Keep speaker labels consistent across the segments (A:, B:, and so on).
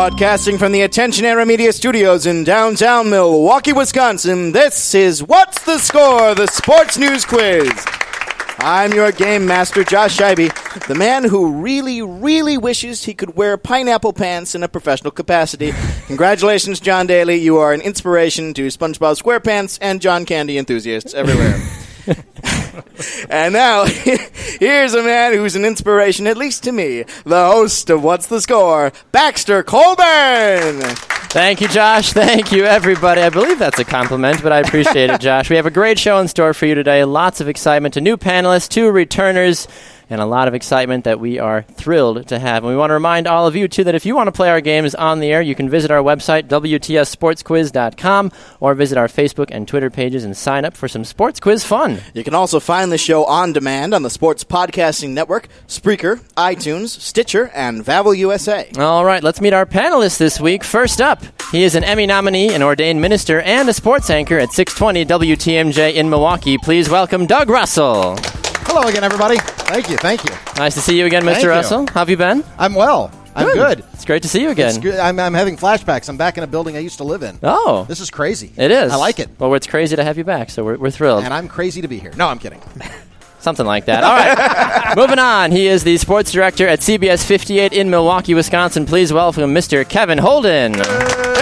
A: Broadcasting from the Attention Era Media Studios in downtown Milwaukee, Wisconsin, this is What's the Score? The Sports News Quiz. I'm your game master, Josh Scheibe, the man who really, really wishes he could wear pineapple pants in a professional capacity. Congratulations, John Daly. You are an inspiration to SpongeBob SquarePants and John Candy enthusiasts everywhere. and now, here's a man who's an inspiration, at least to me, the host of What's the Score, Baxter Colburn.
B: Thank you, Josh. Thank you, everybody. I believe that's a compliment, but I appreciate it, Josh. We have a great show in store for you today. Lots of excitement, a new panelist, two returners and a lot of excitement that we are thrilled to have. And we want to remind all of you, too, that if you want to play our games on the air, you can visit our website, WTSSportsQuiz.com, or visit our Facebook and Twitter pages and sign up for some sports quiz fun.
A: You can also find the show on demand on the Sports Podcasting Network, Spreaker, iTunes, Stitcher, and Vavel USA.
B: All right, let's meet our panelists this week. First up, he is an Emmy nominee, an ordained minister, and a sports anchor at 620 WTMJ in Milwaukee. Please welcome Doug Russell.
C: Hello again, everybody. Thank you. Thank you.
B: Nice to see you again, Mr.
C: Thank you.
B: Russell. How have you been?
C: I'm well. I'm good.
B: It's great to see you again.
C: It's good. I'm, I'm having flashbacks. I'm back in a building I used to live in.
B: Oh,
C: This is crazy.
B: it is.
C: I like it.
B: Well, it's crazy to have you back, so we're, we're thrilled.
C: And I'm crazy to be here. No, I'm kidding.
B: Something like that. All right. Moving on. He is the sports director at CBS 58 in Milwaukee, Wisconsin. Please welcome Mr. Kevin Holden.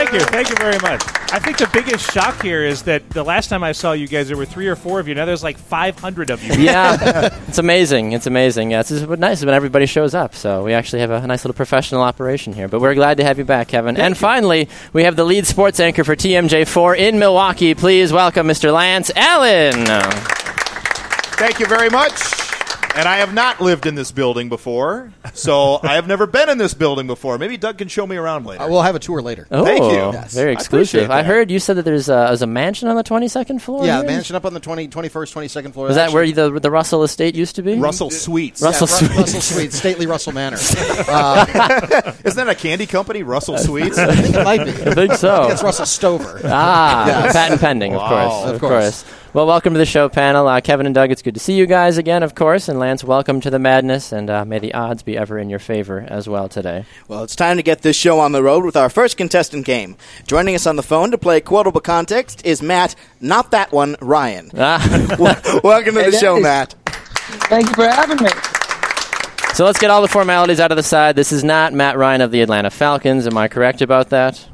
D: Thank you. Thank you very much. I think the biggest shock here is that the last time I saw you guys, there were three or four of you. Now there's like 500 of you.
B: Yeah, it's amazing. It's amazing. Yeah, it's just nice when everybody shows up. So we actually have a nice little professional operation here. But we're glad to have you back, Kevin. and finally, we have the lead sports anchor for TMJ4 in Milwaukee. Please welcome Mr. Lance Allen.
E: Thank you very much. And I have not lived in this building before, so I have never been in this building before. Maybe Doug can show me around later.
C: Uh, we'll have a tour later.
B: Oh,
E: Thank you.
C: Yes.
B: Very exclusive.
E: appreciate
B: I, heard you said that there's a, there's a mansion on the 22nd floor.
C: yeah,
B: here?
C: mansion up on the 20, 21st, 22nd floor.
B: Was that where
C: Actually-
B: the the Russell Estate used to be?
E: Russell Sweets.
B: Russell
C: yeah, Ru-
B: Suites.
C: Russell Suite, stately Russell Manor.
E: Isn't that a candy company, Russell Sweets?
C: I think it might be.
B: I think so.
C: It's Russell Stover.
B: Ah,
C: Yes.
B: patent pending, of
E: Wow.
B: course, of,
C: Of
B: course.
C: course.
B: Well, welcome to the show panel, uh, Kevin and Doug. It's good to see you guys again, of course, and Lance, welcome to the madness, and uh, may the odds be ever in your favor as well today.
A: Well, it's time to get this show on the road with our first contestant game. Joining us on the phone to play Quotable Context is Matt, not that one, Ryan.
B: Ah,
A: Welcome to the
F: Hey,
A: show,
F: guys.
A: Matt.
F: Thank you for having me.
B: so let's get all the formalities out of the side. This is not Matt Ryan of the Atlanta Falcons. Am I correct about that?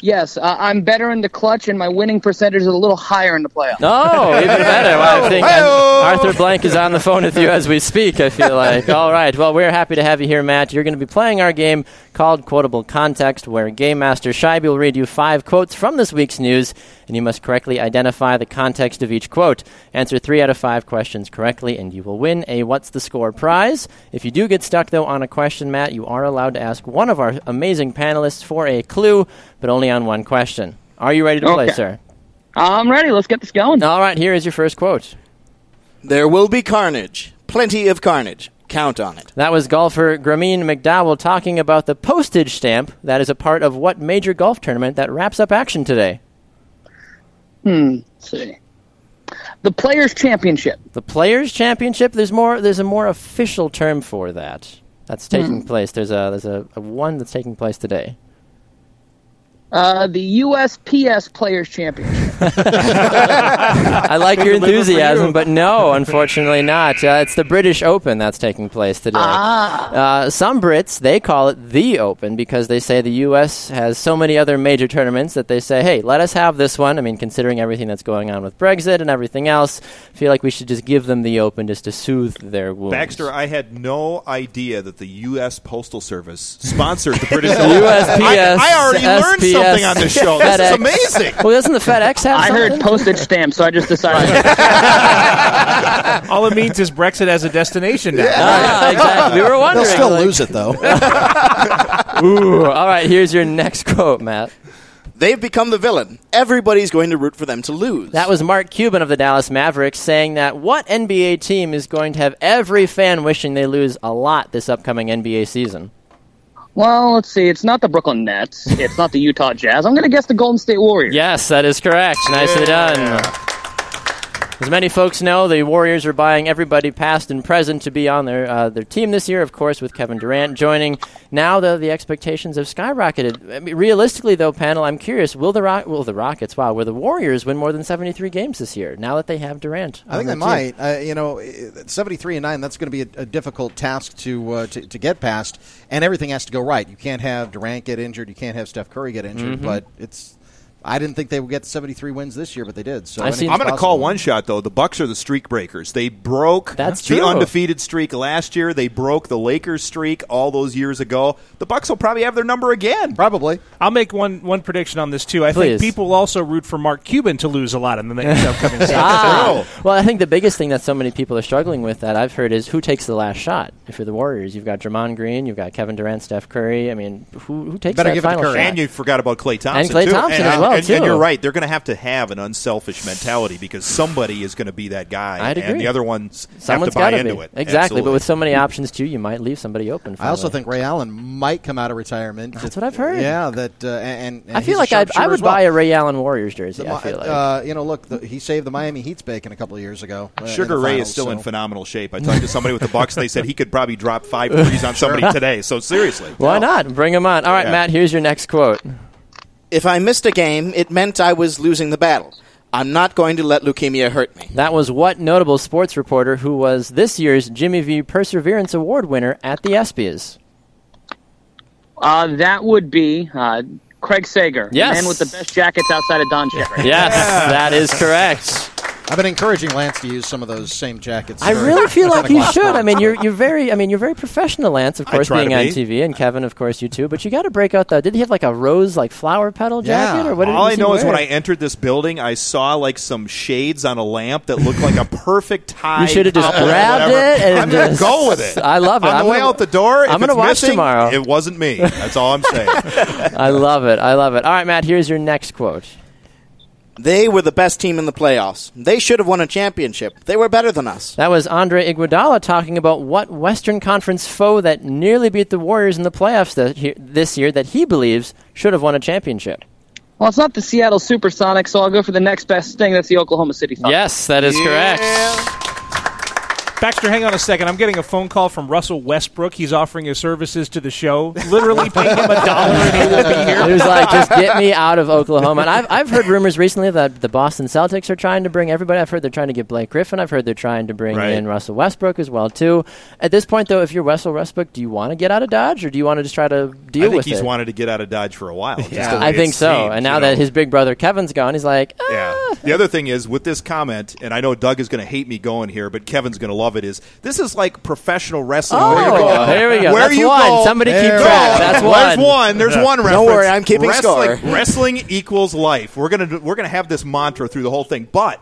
F: Yes, uh, I'm better in the clutch, and my winning percentage is a little higher in the playoffs.
B: Oh, even better. Well, I think Arthur Blank is on the phone with you as we speak, I feel like. All right. Well, we're happy to have you here, Matt. You're going to be playing our game called Quotable Context, where Game Master Scheibe will read you five quotes from this week's news, and you must correctly identify the context of each quote. Answer three out of five questions correctly, and you will win a What's the Score prize. If you do get stuck, though, on a question, Matt, you are allowed to ask one of our amazing panelists for a clue, but only on one question. Are you ready to play, sir?
F: I'm ready. Let's get this going.
B: All right, here is your first quote.
A: There will be carnage. Plenty of carnage. Count on it.
B: That was golfer Graeme McDowell talking about the postage stamp that is a part of what major golf tournament that wraps up action today?
F: Hmm. Let's see. The Players' Championship.
B: The Players Championship. There's more. There's a more official term for that. That's taking place. There's a there's a, a one that's taking place today.
F: Uh, the USPS Players' Championship.
B: I like your enthusiasm, but no, unfortunately not. Uh, it's the British Open that's taking place today.
F: ah.
B: Uh, some Brits they call it the Open because they say the U.S. has so many other major tournaments that they say, "Hey, let us have this one." I mean, considering everything that's going on with Brexit and everything else, I feel like we should just give them the Open just to soothe their wounds.
E: Baxter, I had no idea that the U.S. Postal Service sponsored the British Open.
B: USPS,
E: I, I already learned something on this show. This
B: FedEx.
E: is amazing.
B: Well, doesn't the FedEx have
F: I
B: something?
F: heard postage stamp, so I just decided.
D: All it means is Brexit as a destination now.
B: Ah, exactly. We were wondering.
C: They'll still
B: like-
C: lose it, though.
B: Ooh, all right, here's your next quote, Matt.
A: They've become the villain. Everybody's going to root for them to lose.
B: That was Mark Cuban of the Dallas Mavericks saying that what NBA team is going to have every fan wishing they lose a lot this upcoming NBA season?
F: Well, let's see. It's not the Brooklyn Nets. It's not the Utah Jazz. I'm going to guess the Golden State Warriors.
B: Yes, that is correct. Nicely done. As many folks know, the Warriors are buying everybody past and present to be on their uh, their team this year. Of course, with Kevin Durant joining. Now, though, the expectations have skyrocketed. I mean, realistically, though, panel, I'm curious: will the Rock, will the Rockets, wow, will the Warriors win more than 73 games this year? Now that they have Durant,
C: I think they might. Uh, you know, seventy-three and nine. That's going to be a, a difficult task to, uh, to to get past, and everything has to go right. You can't have Durant get injured. You can't have Steph Curry get injured.
B: Mm-hmm.
C: But it's. I didn't think they would get seventy-three wins this year, but they did. So
B: I've seen-
C: anything's
E: I'm going to call one shot though. The Bucks are the streak breakers. They broke
B: That's
E: the
B: true.
E: undefeated streak last year. They broke the Lakers streak all those years ago. The Bucks will probably have their number again.
C: Probably.
D: I'll make one one prediction on this too. I
B: Please.
D: think people will also root for Mark Cuban to lose a lot in the next upcoming season.
B: Ah, well, I think the biggest thing that so many people are struggling with that I've heard is who takes the last shot. If you're the Warriors, you've got Draymond Green, you've got Kevin Durant, Steph Curry. I mean, who who takes
C: Better
B: that
C: give it to
B: final
C: Curry.
B: shot?
E: And you forgot about Klay Thompson
B: Klay
E: too.
B: Thompson
E: and,
B: as well,
E: and,
B: too.
E: and you're right. They're going to have to have an unselfish mentality because somebody is going to be that guy,
B: I'd
E: and
B: agree.
E: the other ones
B: Someone's
E: have to buy
B: gotta
E: into
B: be.
E: it.
B: Exactly, but with so many options too, you might leave somebody open. For
C: I also
B: the-
C: think Ray Allen might come out of retirement.
B: That's what I've heard.
C: Yeah, that uh, and, and
B: I feel
C: a
B: like I'd, I
C: sharpshooter
B: would
C: as well.
B: buy a Ray Allen Warriors jersey.
C: The
B: I feel like.
C: uh, you know, look, the, he saved the Miami Heat's bacon a couple of years ago. uh, in
E: Sugar
C: the
E: Ray
C: finals,
E: is still in
C: so-
E: phenomenal shape. I talked to somebody with the Bucks. They said he could probably drop five threes on somebody today. So seriously,
B: Why not? Bring him on. All right,
E: Yeah.
B: Matt. Here's your next quote.
A: If I missed a game, it meant I was losing the battle. I'm not going to let leukemia hurt me.
B: That was what notable sports reporter who was this year's Jimmy V Perseverance Award winner at the ESPYS.
F: Uh, that would be uh, Craig Sager,
B: Yes.
F: the man with the best jackets outside of Don Cherry.
B: Yes, that is correct.
C: I've been encouraging Lance to use some of those same jackets.
B: I really feel like you
C: Claus
B: should. I mean, you're you're very. I mean, you're very professional, Lance. Of course, being
E: to
B: on
E: be.
B: TV, and Kevin, of course, you too. But you got to break out the. Did he have like a rose, like flower petal jacket,
C: Yeah.
B: or what?
E: All
B: was
E: I
B: he
E: know is when I entered this building, I saw like some shades on a lamp that looked like a perfect tie.
B: You should have just grabbed it and
E: I'm gonna go with it.
B: I love it.
E: On the
B: I'm
E: way
B: gonna-
E: out the door, if
B: I'm gonna
E: it's
B: watch
E: missing,
B: tomorrow.
E: It wasn't me. That's all I'm saying.
B: I love it. I love it. All right, Matt. Here's your next quote.
A: They were the best team in the playoffs. They should have won a championship. They were better than us.
B: That was Andre Iguodala talking about what Western Conference foe that nearly beat the Warriors in the playoffs this year that he believes should have won a championship.
F: Well, it's not the Seattle Supersonics, so I'll go for the next best thing. That's the Oklahoma City Thunder.
B: Yes, that is correct.
D: Baxter, hang on a second. I'm getting a phone call from Russell Westbrook. He's offering his services to the show. Literally pay him a dollar and he will be here.
B: He was like, just get me out of Oklahoma. And I've, I've heard rumors recently that the Boston Celtics are trying to bring everybody. I've heard they're trying to get Blake Griffin. I've heard they're trying to bring
E: Right.
B: in Russell Westbrook as well, too. At this point, though, if you're Russell Westbrook, do you want to get out of Dodge or do you want to just try to deal
E: I think he's
B: it?
E: wanted to get out of Dodge for a while. just
C: Yeah.
B: I think so.
E: seems,
B: and now
E: you
B: that
E: know.
B: his big brother Kevin's gone, he's like, ah.
E: Yeah. The other thing is with this comment, and I know Doug is going to hate me going here, but Kevin's going to love it. Is this is like professional wrestling?
B: Oh,
E: where you go,
B: here we go.
E: Where
B: That's
E: you
B: one.
E: go,
B: Somebody keep
E: go.
B: track. That's one.
E: There's one. There's one reference.
A: worry, I'm keeping
E: wrestling,
A: score.
E: Wrestling equals life. We're gonna we're gonna have this mantra through the whole thing. But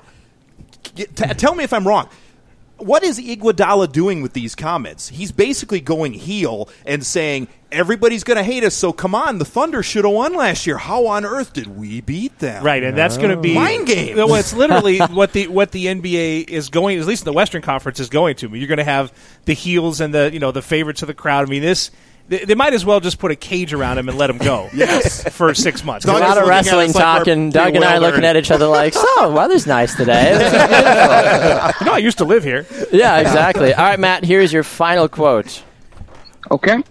E: t- tell me if I'm wrong. What is Iguodala doing with these comments? He's basically going heel and saying everybody's going to hate us. So come on, the Thunder should have won last year. How on earth did we beat them?
D: Right, and that's going to be
E: Mind games.
D: Well, it's literally what the what the NBA is going, at least in the Western Conference, is going to. You're going to have the heels and the you know the favorites of the crowd. I mean, this they, they might as well just put a cage around him and let him go.
E: Yes.
D: for six months.
B: a lot of wrestling
E: us like
B: talk,
E: we're
B: and Doug and I
E: well
B: looking at each other like, so, weather's nice today.
D: you know, I used to live here.
B: yeah, exactly. All right, Matt, here's your final quote.
F: Okay.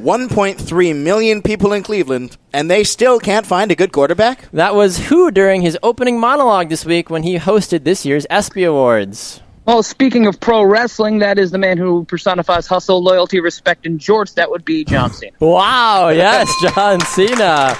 A: 1.3 million people in Cleveland, and they still can't find a good quarterback?
B: That was who during his opening monologue this week when he hosted this year's ESPY Awards.
F: Well, speaking of pro wrestling, that is the man who personifies hustle, loyalty, respect, and jorts. That would be John Cena.
B: Wow, yes, John Cena.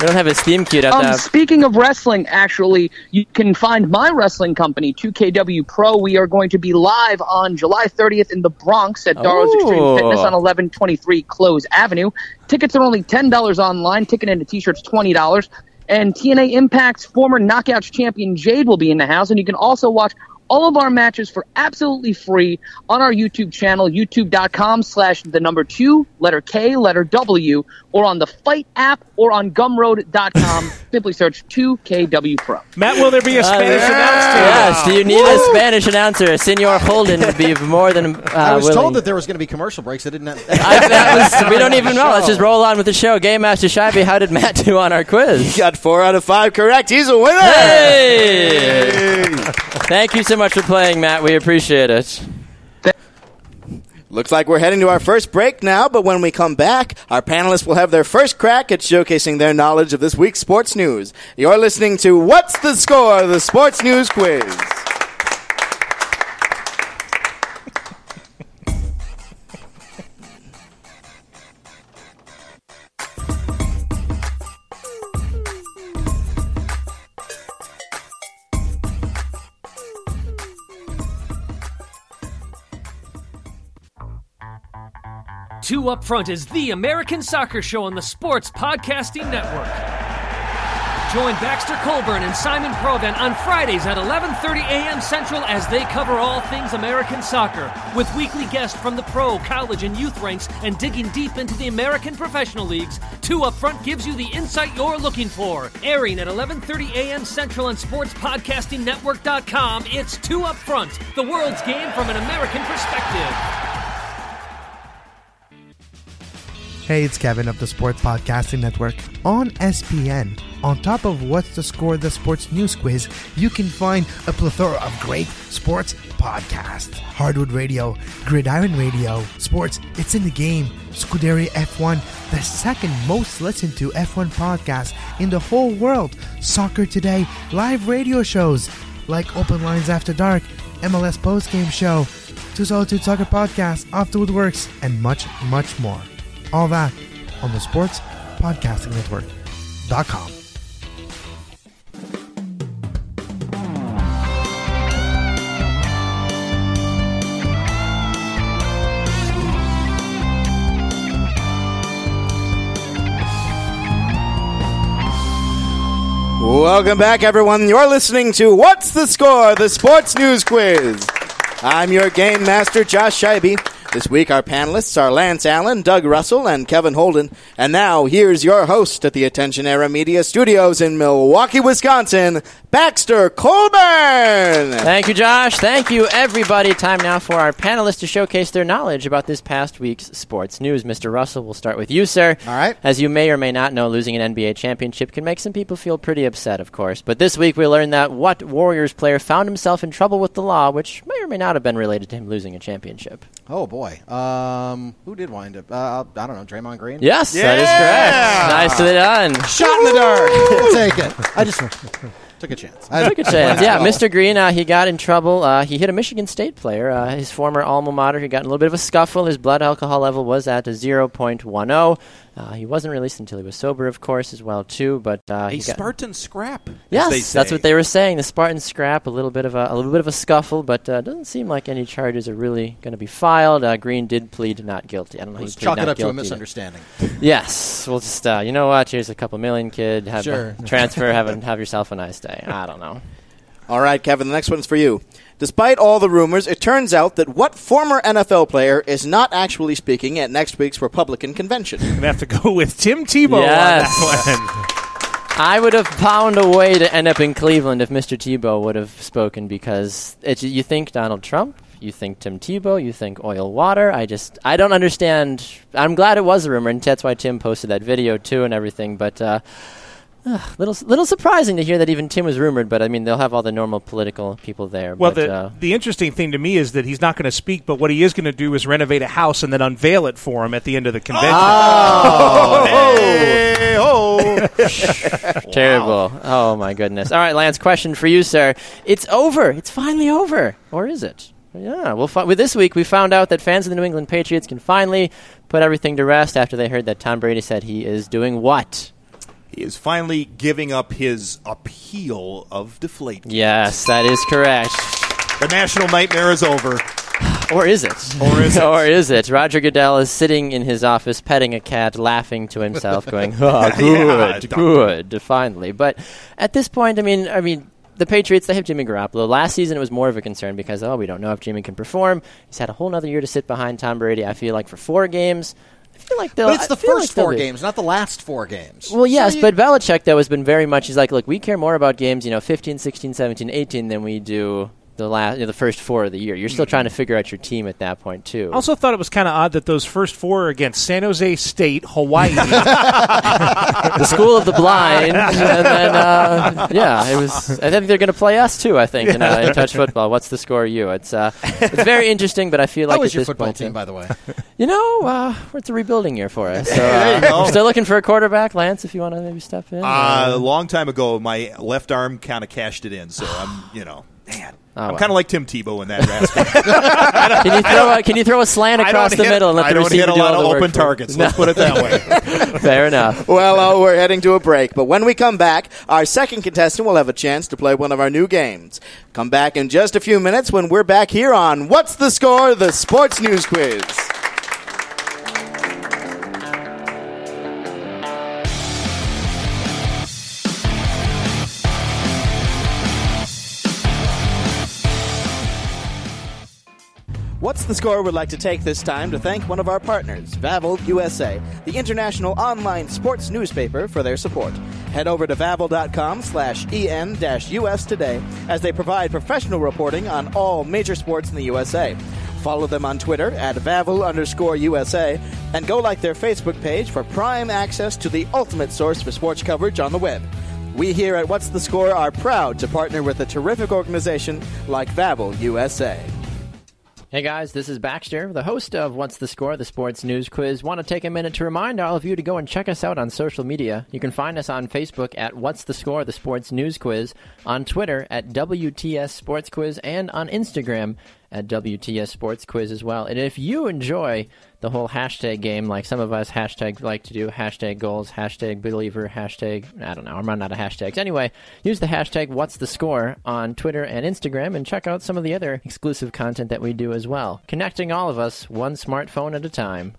B: We don't have his theme queued up
F: Um,
B: now.
F: speaking of wrestling, actually, you can find my wrestling company, 2KW Pro. We are going to be live on July 30th in the Bronx at Darrow's
B: Ooh.
F: Extreme Fitness on 1123 Close Avenue. Tickets are only $10 online. Ticket and a t-shirt's $20. And TNA Impact's former Knockouts champion Jade will be in the house. And you can also watch all of our matches for absolutely free on our YouTube channel, youtube.com slash the number two, letter K, letter W, or on the Fight app or on gumroad.com. Simply search 2KW Pro.
D: Matt, will there be a Spanish
B: Uh,
D: announcer?
B: Yes, do you need a Spanish announcer? Senor Holden would be more than uh,
C: I was
B: willing.
C: told that there was going to be commercial breaks. I didn't. Have,
B: I, that was, we don't even know. Let's just roll on with the show. Game Master Scheibe, how did Matt do on our quiz?
A: He got four out of five correct. He's a winner.
B: Hey! Thank you so much for playing, Matt. We appreciate it.
A: Looks like we're heading to our first break now, but when we come back, our panelists will have their first crack at showcasing their knowledge of this week's sports news. You're listening to What's the Score? The Sports News Quiz.
G: Two Up Front is the American soccer show on the Sports Podcasting Network. Join Baxter Colburn and Simon Provan on Fridays at 11:30 a.m. Central as they cover all things American soccer with weekly guests from the pro, college, and youth ranks and digging deep into the American professional leagues. Two Up Front gives you the insight you're looking for. Airing at 11:30 a.m. Central on SportsPodcastingNetwork.com. It's Two Up Front, the world's game from an American perspective.
H: Hey, it's Kevin of the Sports Podcasting Network on SPN. On top of What's the Score, the Sports News Quiz, you can find a plethora of great sports podcasts. Hardwood Radio, Gridiron Radio, Sports, It's in the Game, Scuderia F1, the second most listened to F1 podcast in the whole world, Soccer Today, live radio shows like Open Lines After Dark, MLS Postgame Show, 202 Soccer Podcast, Off the Woodworks, and much, much more. All that on the Sports Podcasting Network.com.
A: Welcome back, everyone. You're listening to What's the Score? The Sports News Quiz. I'm your game master, Josh Scheibe. This week, our panelists are Lance Allen, Doug Russell, and Kevin Holden. And now, here's your host at the Attention Era Media Studios in Milwaukee, Wisconsin, Baxter Colburn.
B: Thank you, Josh. Thank you, everybody. Time now for our panelists to showcase their knowledge about this past week's sports news. Mr. Russell, we'll start with you, sir.
C: All right.
B: As you may or may not know, losing an NBA championship can make some people feel pretty upset, of course. But this week, we learned that what Warriors player found himself in trouble with the law, which may or may not have been related to him losing a championship.
C: Oh boy, um, who did wind up? Uh, I don't know, Draymond Green.
B: Yes, that is correct. Nicely done.
C: Shot in the dark. I'll take it. I just took a chance. I
B: Took a chance. Yeah, Mr. Green, uh, he got in trouble. Uh, he hit a Michigan State player, uh, his former alma mater. He got in a little bit of a scuffle. His blood alcohol level was at a 0.10. Uh, he wasn't released until he was sober, of course, as well too. But uh,
E: A
B: he got,
E: Spartan scrap. as
B: Yes,
E: they say.
B: that's what they were saying. The Spartan scrap, a little bit of a, a little bit of a scuffle, but uh, doesn't seem like any charges are really going to be filed. Uh, Green did plead not guilty. I don't know.
C: Let's chalk it up to a
B: guilty
C: misunderstanding.
B: Yes, we'll just uh, you know what? Here's a couple million, kid. Have
C: Sure.
B: transfer. have a, have yourself a nice day. I don't know.
A: All right, Kevin, the next one's for you. Despite all the rumors, it turns out that what former NFL player is not actually speaking at next week's Republican convention?
D: I'm gonna have to go with Tim Tebow
B: Yes.
D: on that one.
B: I would have found a way to end up in Cleveland if Mr. Tebow would have spoken because it, you think Donald Trump, you think Tim Tebow, you think oil water. I just I don't understand. I'm glad it was a rumor, and that's why Tim posted that video too and everything. But uh, ugh, little little surprising to hear that even Tim was rumored. But I mean, they'll have all the normal political people there.
D: Well,
B: but,
D: the
B: uh,
D: the interesting thing to me is that he's not going to speak, but what he is going to do is renovate a house and then unveil it for him at the end of the convention.
E: Hey, ho.
B: Terrible. Oh my goodness. All right, Lance. Question for you, sir. It's over. It's finally over, or is it? Yeah. Well, fi- with this week, we found out that fans of the New England Patriots can finally put everything to rest after they heard that Tom Brady said he is doing what?
E: Is finally giving up his appeal of deflate.
B: Yes, that is correct.
E: The national nightmare is over.
B: Or is it?
E: Or is it?
B: or is it? Roger Goodell is sitting in his office petting a cat, laughing to himself, going, "Oh, good,
E: Yeah,
B: good, finally." But at this point, I mean, I mean, the Patriots they have Jimmy Garoppolo. Last season it was more of a concern because oh, we don't know if Jimmy can perform. He's had a whole other year to sit behind Tom Brady. I feel like for four games, I feel like they'll.
C: But it's the
B: feel
C: first
B: like
C: four
B: be-
C: games, not the last four games.
B: Well, yes,
C: So you-
B: but Belichick though has been very much. He's like, look, we care more about games, you know, 15, 16, 17, 18 than we do the last, you know, the first four of the year. You're still trying to figure out your team at that point too.
D: I Also, thought it was kind of odd that those first four are against San Jose State, Hawaii.
B: the school of the blind, and then uh, yeah, it was. I think they're going to play us too. I think in, uh, in touch football. What's the score? You? It's uh, it's very interesting, but I feel like
C: How
B: at
C: is your
B: this
C: football
B: point,
C: team, by the way?
B: you know, uh, it's a rebuilding year for us. So,
E: There you
B: uh,
E: go.
B: we're still looking for a quarterback, Lance. If you want to maybe step in.
E: Uh, a long time ago, my left arm kind of cashed it in, so I'm, you know, man.
B: Oh,
E: I'm
B: well.
E: kind of like Tim Tebow in that aspect.
B: can you throw a, can you throw a slant across the
E: hit,
B: middle and let
E: I
B: the
E: don't
B: receiver
E: hit a lot of open targets.
B: No.
E: Let's put it that way.
B: Fair enough.
A: Well, oh, we're heading to a break, but when we come back, our second contestant will have a chance to play one of our new games. Come back in just a few minutes when we're back here on What's the Score? The Sports News Quiz. What's the Score would like to take this time to thank one of our partners, Vavel USA, the international online sports newspaper, for their support. Head over to vavel.com slash en-us today as they provide professional reporting on all major sports in the USA. Follow them on Twitter at Vavel underscore USA and go like their Facebook page for prime access to the ultimate source for sports coverage on the web. We here at What's the Score are proud to partner with a terrific organization like Vavel USA.
B: Hey guys, this is Baxter, the host of What's the Score, the sports news quiz. Want to take a minute to remind all of you to go and check us out on social media. You can find us on Facebook at What's the Score, the sports news quiz, on Twitter at WTS Sports Quiz, and on Instagram at WTS Sports Quiz as well. And if you enjoy the whole hashtag game, like some of us hashtag like to do, hashtag goals, hashtag believer, hashtag, I don't know, I'm running out of hashtags. Anyway, use the hashtag What's the Score on Twitter and Instagram and check out some of the other exclusive content that we do as well. Connecting all of us one smartphone at a time.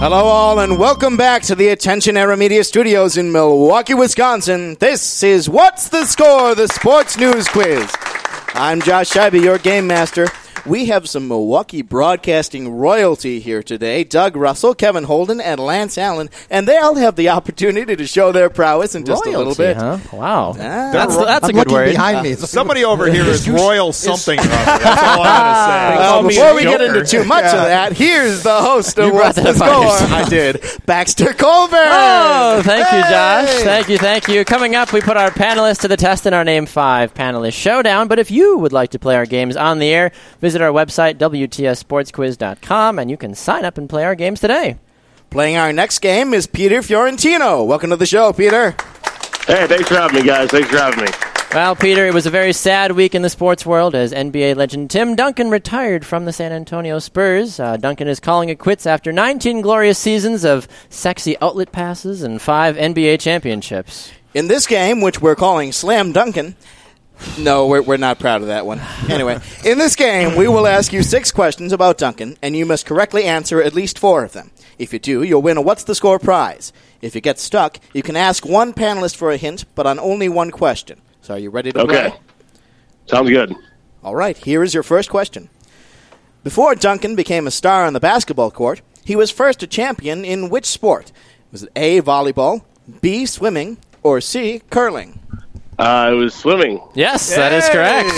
A: Hello, all, and welcome back to the Attention Era Media Studios in Milwaukee, Wisconsin. This is What's the Score? The Sports News Quiz. I'm Josh Scheibe, your game master. We have some Milwaukee broadcasting royalty here today. Doug Russell, Kevin Holden, and Lance Allen, and they all have the opportunity to show their prowess in just a little bit.
B: huh? Wow.
A: Ah.
B: that's that's
C: I'm
B: a good word.
C: behind me.
E: Somebody over here is royal something. That's all I'm
A: Well,
D: Call me
A: before
D: a
A: we get into too much of that, here's the host of What's the Score. I did. Baxter Colburn.
B: Oh, thank you, Josh. Thank you, thank you. Coming up, we put our panelists to the test in our Name 5 panelist showdown. But if you would like to play our games on the air, visit our website, WTSSportsQuiz.com, and you can sign up and play our games today.
A: Playing our next game is Peter Fiorentino. Welcome to the show, Peter.
I: Hey, thanks for having me, guys. Thanks for having me.
B: Well, Peter, it was a very sad week in the sports world as NBA legend Tim Duncan retired from the San Antonio Spurs. Uh, Duncan is calling it quits after 19 glorious seasons of sexy outlet passes and five NBA championships.
A: In this game, which we're calling Slam Duncan, no, we're, we're not proud of that one. Anyway, in this game, we will ask you six questions about Duncan, and you must correctly answer at least four of them. If you do, you'll win a What's the Score prize. If you get stuck, you can ask one panelist for a hint, but on only one question. So are you ready to go?
I: Okay.
A: play?
I: Sounds good.
A: All right, here is your first question. Before Duncan became a star on the basketball court, he was first a champion in which sport? Was it A, volleyball, B, swimming, or C, curling?
I: Uh, it was swimming.
B: Yes, that is correct.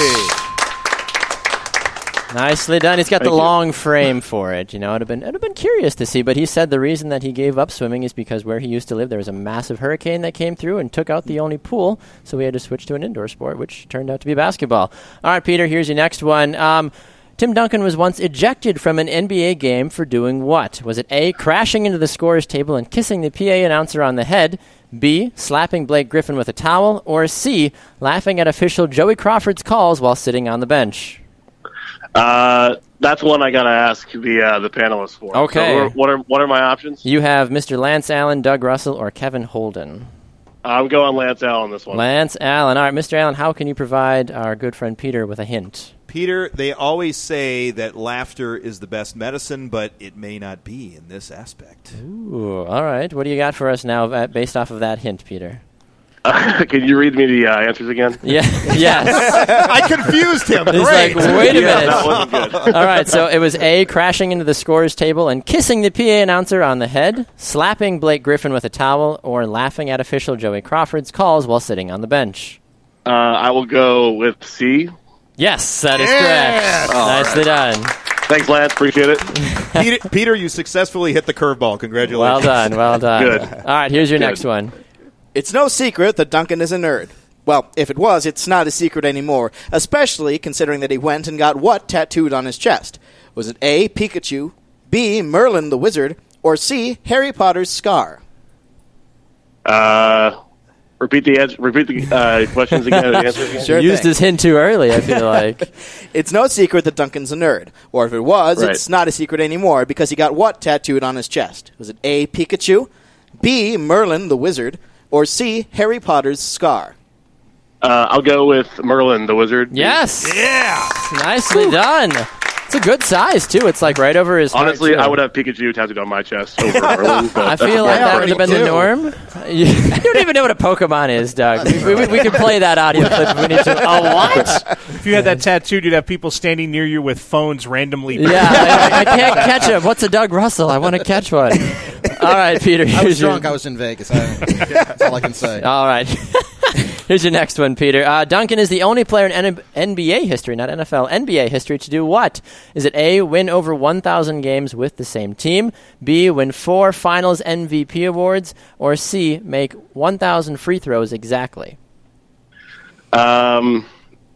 B: Nicely done. He's got the
I: you.
B: long frame for it. You know, it'd have been it'd have been curious to see, but he said the reason that he gave up swimming is because where he used to live there was a massive hurricane that came through and took out the only pool, so he had to switch to an indoor sport, which turned out to be basketball. All right, Peter, here's your next one. Um, Tim Duncan was once ejected from an NBA game for doing what? Was it A, crashing into the scorer's table and kissing the PA announcer on the head? B, slapping Blake Griffin with a towel? Or C, laughing at official Joey Crawford's calls while sitting on the bench?
I: Uh, that's one I gotta ask the uh, the panelists for.
B: Okay.
I: So what are what are my options?
B: You have Mr. Lance Allen, Doug Russell, or Kevin Holden.
I: I'm going Lance Allen this one.
B: Lance Allen. All right, Mr. Allen, how can you provide our good friend Peter with a hint?
E: Peter, they always say that laughter is the best medicine, but it may not be in this aspect.
B: Ooh, all right. What do you got for us now uh, based off of that hint, Peter?
I: Uh, can you read me the uh, answers again?
B: Yeah. yes.
E: I confused him.
B: He's
E: Great.
B: like, wait a
I: Yeah,
B: minute.
I: that wasn't good.
B: All right, so it was A, crashing into the scores table and kissing the PA announcer on the head, slapping Blake Griffin with a towel, or laughing at official Joey Crawford's calls while sitting on the bench.
I: Uh, I will go with C.
B: Yes, that is correct. Nicely done.
I: Thanks, Lance. Appreciate it.
E: Peter, Peter, you successfully hit the curveball. Congratulations.
B: Well done, well done.
I: Good.
B: All right, here's your
I: Good.
B: next one.
A: It's no secret that Duncan is a nerd. Well, if it was, it's not a secret anymore, especially considering that he went and got what tattooed on his chest? Was it A, Pikachu, B, Merlin the Wizard, or C, Harry Potter's scar?
I: Uh, repeat the ans- repeat the uh, questions again. and the answers again.
A: Sure
B: Used
A: thing.
B: his hint too early, I feel like.
A: It's no secret that Duncan's a nerd. Or if it was,
I: Right.
A: it's not a secret anymore because he got what tattooed on his chest? Was it A, Pikachu, B, Merlin the Wizard, or C, Harry Potter's scar?
I: Uh, I'll go with Merlin the Wizard.
B: yes. Yeah. Nicely done. It's a good size, too. It's like right over his heart,
I: Honestly,
B: too.
I: I would have Pikachu tattooed on my chest over Merlin. But
B: I feel like that would have been the norm. You you don't even know what a Pokemon is, Doug. We, we, we can play that audio clip if we need to. Oh, what?
D: If you had that tattooed, you'd have people standing near you with phones randomly.
B: Yeah, I, I can't catch him. What's a Doug Russell? I want to catch one. All right, Peter.
C: I was
B: here's your-
C: drunk. I was in Vegas. I, that's all I can say.
B: All right. Here's your next one, Peter. Uh, Duncan is the only player in N- NBA history, not NFL, NBA history, to do what? Is it A, win over 1,000 games with the same team, B, win four finals MVP awards, or C, make 1,000 free throws exactly?
I: Um,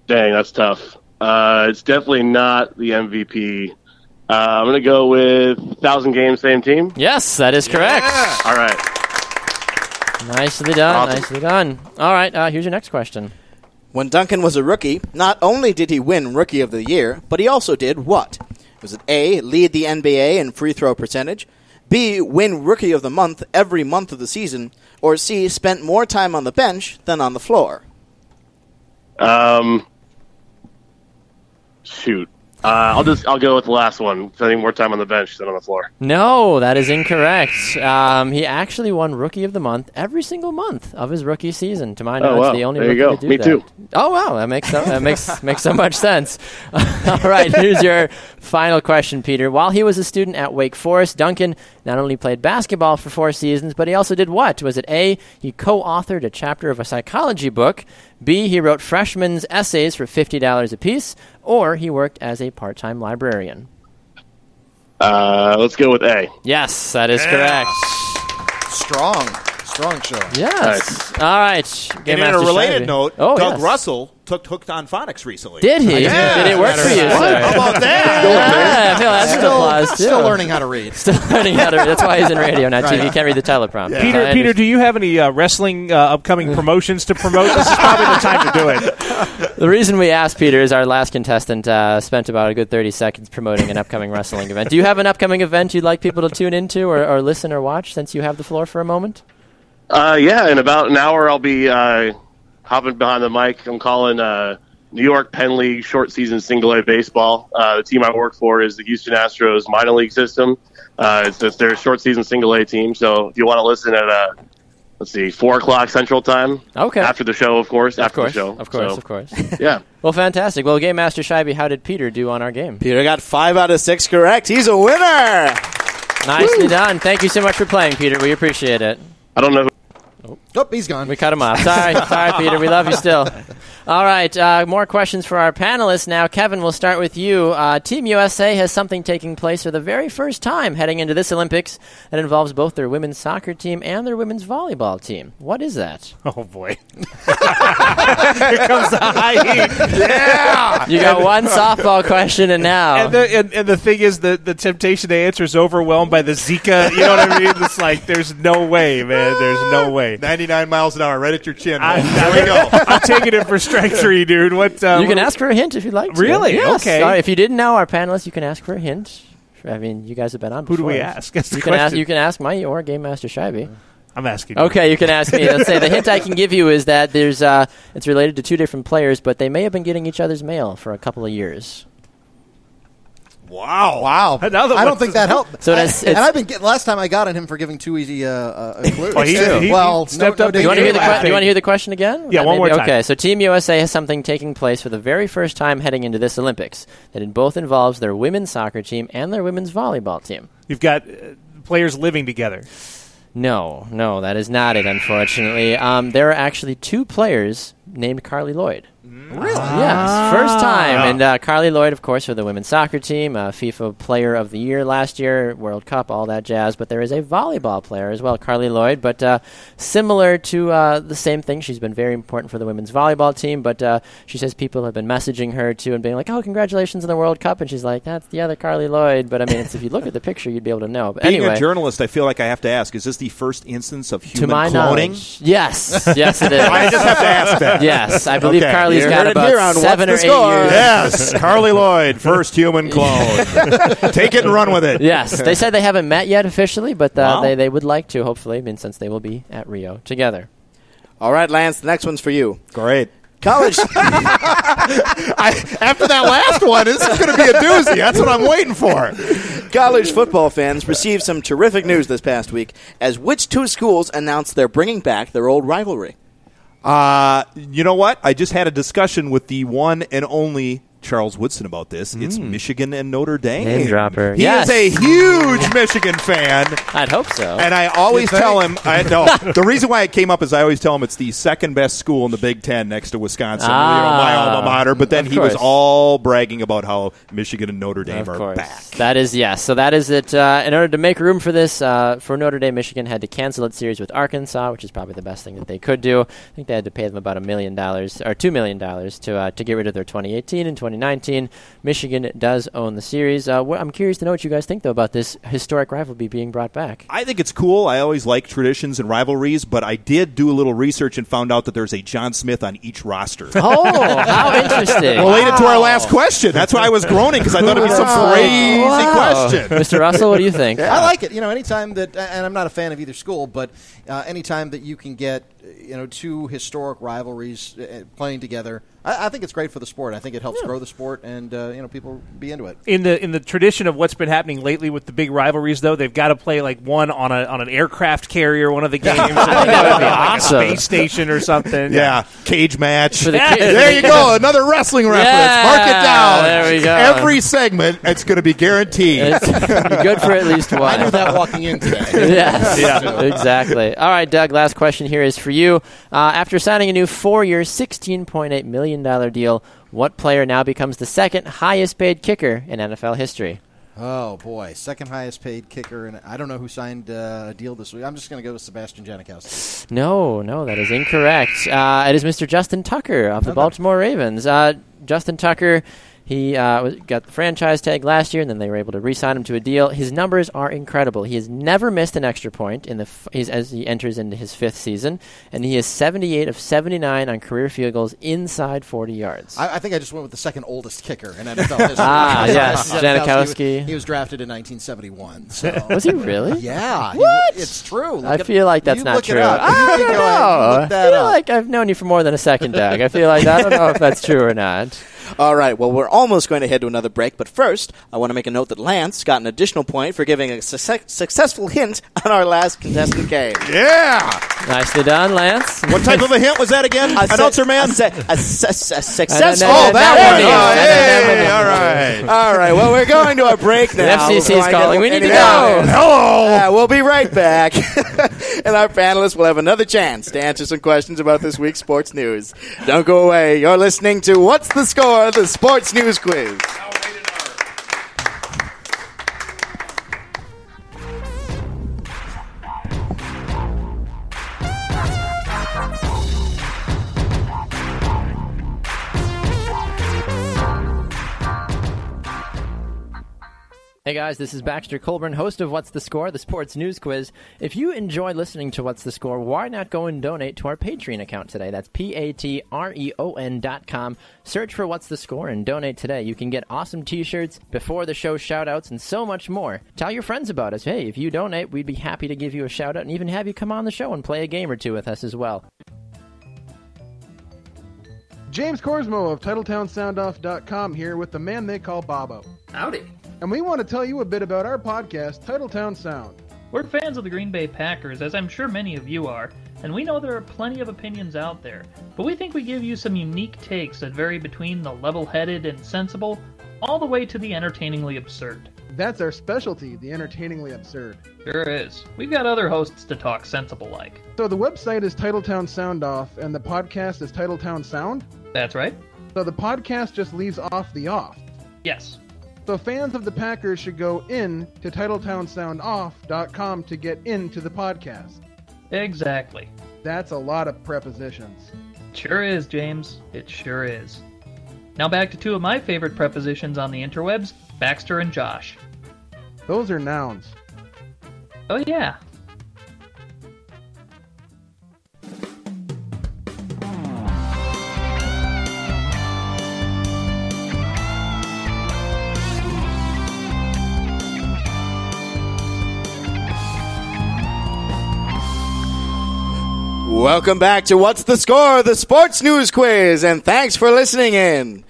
I: dang, that's tough. Uh, it's definitely not the MVP. Uh, I'm gonna go with thousand games, same team.
B: Yes, that is correct.
I: All right.
B: Nicely done.
I: Awesome.
B: Nicely done. All right, uh, here's your next question.
A: When Duncan was a rookie, not only did he win Rookie of the Year, but he also did what? Was it A, lead the NBA in free throw percentage, B, win Rookie of the Month every month of the season, or C, spent more time on the bench than on the floor?
I: Um, shoot. Uh, I'll just I'll go with the last one. Spending more time on the bench than on the floor.
B: No, that is incorrect. Um, he actually won Rookie of the Month every single month of his rookie season. To my
I: Oh,
B: knowledge,
I: wow.
B: the only
I: There you go.
B: to do
I: Me
B: that.
I: too.
B: Oh wow, that makes so, that makes makes so much sense. All right, here's your final question, Peter. While he was a student at Wake Forest, Duncan not only played basketball for four seasons, but he also did what? Was it A? He co-authored a chapter of a psychology book. B. He wrote freshmen's essays for fifty dollars apiece, or he worked as a part-time librarian.
I: Uh, let's go with A.
B: Yes, that is correct.
C: Strong, strong show.
B: Yes. All right.
E: And
B: Game
E: in a related
B: Shivey.
E: note,
B: oh,
E: Doug
B: yes.
E: Russell took hooked on phonics recently.
B: Did he?
E: Yeah.
B: Did it work for you,
E: What? How about that?
B: Yeah, I feel that's an applause too.
C: Still learning how to read.
B: Still learning how to. read. That's why he's in radio, not TV.
C: Right.
B: He can't read the teleprompter.
D: Peter,
B: I
D: Peter, do you have any uh, wrestling uh, upcoming promotions to promote? This is probably the time to do it.
B: The reason we asked Peter is our last contestant uh, spent about a good 30 seconds promoting an upcoming wrestling event. Do you have an upcoming event you'd like people to tune into or, or listen or watch since you have the floor for a moment?
I: Uh, yeah, in about an hour, I'll be uh, hopping behind the mic. I'm calling uh, New York Penn League short season single A baseball. Uh, the team I work for is the Houston Astros minor league system. Uh, it's, it's their short season single A team. So if you want to listen at uh, let's see, four o'clock Central Time.
B: Okay.
I: After the show, of course.
B: Of
I: after
B: course,
I: the show,
B: of course,
I: So,
B: of course.
I: Yeah.
B: Well, fantastic. Well, Game Master Shivey, how did Peter do on our game?
A: Peter got five out of six correct. He's a winner.
B: Nicely done. Thank you so much for playing, Peter. We appreciate it.
I: I don't know. Who-
C: Oh, he's gone.
B: We cut him off. Sorry, sorry, Peter. We love you still. All right, uh, more questions for our panelists now. Kevin, we'll start with you. Uh, Team USA has something taking place for the very first time heading into this Olympics that involves both their women's soccer team and their women's volleyball team. What is that?
D: Oh boy! Here comes the high heat. Yeah.
B: You got one softball question, and now
D: And the, and, and the thing is, the, the temptation to answer is overwhelmed by the Zika. You know what I mean? It's like there's no way, man. There's no way.
E: 99 miles an hour, right at your chin.
D: I,
E: there we go.
D: I'm taking it for strike three, dude. What? Uh,
B: you can ask for a hint if you'd like to.
D: Really?
B: Yes.
D: Okay.
B: All right, if you didn't know our panelists, you can ask for a hint. I mean, you guys have been on.
D: Who do we ask? That's the
B: you can ask.
D: question.
B: You can ask Mike or Game Master Shivey.
D: I'm asking. you.
B: Okay, you can ask me. Let's say the hint I can give you is that there's uh, it's related to two different players, but they may have been getting each other's mail for a couple of years.
E: Wow.
C: Wow.
D: Another
C: I don't think that helped.
B: So
C: I-
B: that's-
C: and
B: it's-
C: I've been get, last time I got on him for giving too easy uh, uh, clues.
D: Well, he- he- he
C: well,
D: stepped
C: no,
D: up
C: no,
B: You want to hear the que- you want to hear the question again?
D: Yeah,
B: That
D: one more
B: be-
D: time.
B: Okay, so Team USA has something taking place for the very first time heading into this Olympics that in both involves their women's soccer team and their women's volleyball team.
D: You've got uh, players living together.
B: No, no, that is not it. Unfortunately, um, there are actually two players named Carli Lloyd.
C: Really?
B: Yes, first time. And uh, Carli Lloyd, of course, for the women's soccer team, uh, FIFA Player of the Year last year, World Cup, all that jazz. But there is a volleyball player as well, Carli Lloyd. But uh, similar to uh, the same thing, she's been very important for the women's volleyball team. But uh, she says people have been messaging her too and being like, "Oh, congratulations on the World Cup!" And she's like, "That's the other Carli Lloyd." But I mean, it's, if you look at the picture, you'd be able to know. But
E: Being
B: anyway,
E: a journalist, I feel like I have to ask: Is this the first instance of human
B: to
E: human
B: my
E: cloning?
B: knowledge, yes, yes, it is.
E: I just have to ask that.
B: Yes, I believe
E: Okay.
B: Carli's
A: You
B: got
A: heard it
B: about
A: here on
B: seven
A: the
B: or eight years.
E: Yes, Carli Lloyd, first human clone. Take it and run with it.
B: Yes, they said they haven't met yet officially, but uh,
E: Wow.
B: they, they would like to, hopefully, I mean, since they will be at Rio together.
A: All right, Lance, the next one's for you.
E: Great.
A: College.
E: I, after that last one, this is going to be a doozy. That's what I'm waiting for.
A: College football fans received some terrific news this past week as which two schools announced they're bringing back their old rivalry?
E: Uh, you know what? I just had a discussion with the one and only Charles Woodson about this. It's Michigan and Notre Dame.
B: Name dropper.
E: He
B: Yes.
E: is a huge Michigan fan.
B: I'd hope so.
E: And I always tell him, I no. the reason why it came up is I always tell him it's the second best school in the Big Ten next to Wisconsin, you know, my
B: Ah,
E: alma mater. But then he was all bragging about how Michigan and Notre Dame
B: of
E: are
B: course.
E: back.
B: That is, yes. So that is it. Uh, in order to make room for this, uh, for Notre Dame, Michigan had to cancel its series with Arkansas, which is probably the best thing that they could do. I think they had to pay them about a million dollars, or two million dollars, to uh, to get rid of their 2018 and 2019. Michigan does own the series. Uh, wh- I'm curious to know what you guys think, though, about this historic rivalry being brought back.
E: I think it's cool. I always like traditions and rivalries, but I did do a little research and found out that there's a John Smith on each roster.
B: Oh, how interesting!
E: Related to our last question. That's why I was groaning because I thought it'd be some crazy
B: Wow.
E: question.
B: Mr. Russell, what do you think?
C: I like it. You know, anytime that, and I'm not a fan of either school, but uh, anytime that you can get, you know, two historic rivalries uh, playing together, I, I think it's great for the sport. I think it helps grow the sport, and uh, you know, people be into it.
D: In the in the tradition of what's been happening lately with the big rivalries, though, they've got to play like one on a on an aircraft carrier, one of the games. I think
B: that would be
D: like
B: awesome.
D: A space station or something.
E: Yeah, cage match.
B: The
D: Yeah,
B: ki-
E: there you go. Another wrestling reference.
B: Yeah,
E: Mark it down.
B: there we go.
E: Every segment, it's going to be guaranteed.
B: It's good for at least one.
C: I knew that walking in today.
B: yes, yeah. exactly. All right, Doug. Last question here is for you. Uh, after signing a new four-year, sixteen point eight million dollar deal, what player now becomes the second highest-paid kicker in NFL history?
C: Oh boy, second highest paid kicker, and I don't know who signed uh, a deal this week. I'm just going to go with Sebastian Janikowski.
B: No, no, that is incorrect. Uh, it is Mr. Justin Tucker of the Baltimore Ravens. Uh, Justin Tucker, he uh, got the franchise tag last year, and then they were able to re-sign him to a deal. His numbers are incredible. He has never missed an extra point in the f- he's, as he enters into his fifth season, and he is 78 of 79 on career field goals inside 40 yards.
C: I, I think I just went with the second oldest kicker in NFL history.
B: Ah, yes,
C: Janikowski.
B: Janikowski.
C: He was drafted in 1971. So.
B: was he really?
C: Yeah, he-
B: What?
C: it's true. Look
B: I
C: at-
B: feel like that's not true. I don't
C: can go ahead and
B: know. I feel
C: up.
B: like I've known you for more than a second, Doug. I feel like I don't know if that's true or not.
A: All right, well, we're almost going to head to another break, but first, I want to make a note that Lance got an additional point for giving a su- successful hint on our last contestant game.
E: yeah.
B: Nicely done, Lance.
E: What type of a hint was that again?
A: A su-
E: Announcer man?
A: A, su- a, su- a successful.
B: no, no,
E: oh, that one.
B: no,
E: Oh,
B: no,
E: hey,
B: no, no,
E: all
B: no.
E: right.
A: All right, well, we're going to a break now.
B: FCC is
A: before I get
B: calling. We need to go.
E: Hello.
A: Uh, we'll be right back. and our panelists will have another chance to answer some questions about this week's sports news. Don't go away. You're listening to What's the Score? The Sports News Quiz.
B: Hey guys, this is Baxter Colburn, host of What's the Score, the sports news quiz. If you enjoy listening to What's the Score, why not go and donate to our Patreon account today? That's P A T R E O N dot com. Search for What's the Score and donate today. You can get awesome t shirts, before the show shout outs, and so much more. Tell your friends about us. Hey, if you donate, we'd be happy to give you a shout out and even have you come on the show and play a game or two with us as well.
J: James Corsmo of TitletownSoundoff.com here with the man they call Bobo.
K: Howdy.
J: And we want to tell you a bit about our podcast, Titletown Sound.
K: We're fans of the Green Bay Packers, as I'm sure many of you are, and we know there are plenty of opinions out there. But we think we give you some unique takes that vary between the level headed and sensible, all the way to the entertainingly absurd.
J: That's our specialty, the entertainingly absurd.
K: Sure is. We've got other hosts to talk sensible like.
J: So the website is Titletown Sound Off, and the podcast is Titletown Sound?
K: That's right.
J: So the podcast just leaves off the off.
K: Yes.
J: So fans of the Packers should go in to TitletownSoundOff.com to get into the podcast.
K: Exactly.
J: That's a lot of prepositions.
K: Sure is, James. It sure is. Now back to two of my favorite prepositions on the interwebs Baxter and Josh.
J: Those are nouns.
K: Oh, yeah.
A: Welcome back to What's the Score, the sports news quiz, and thanks for listening in.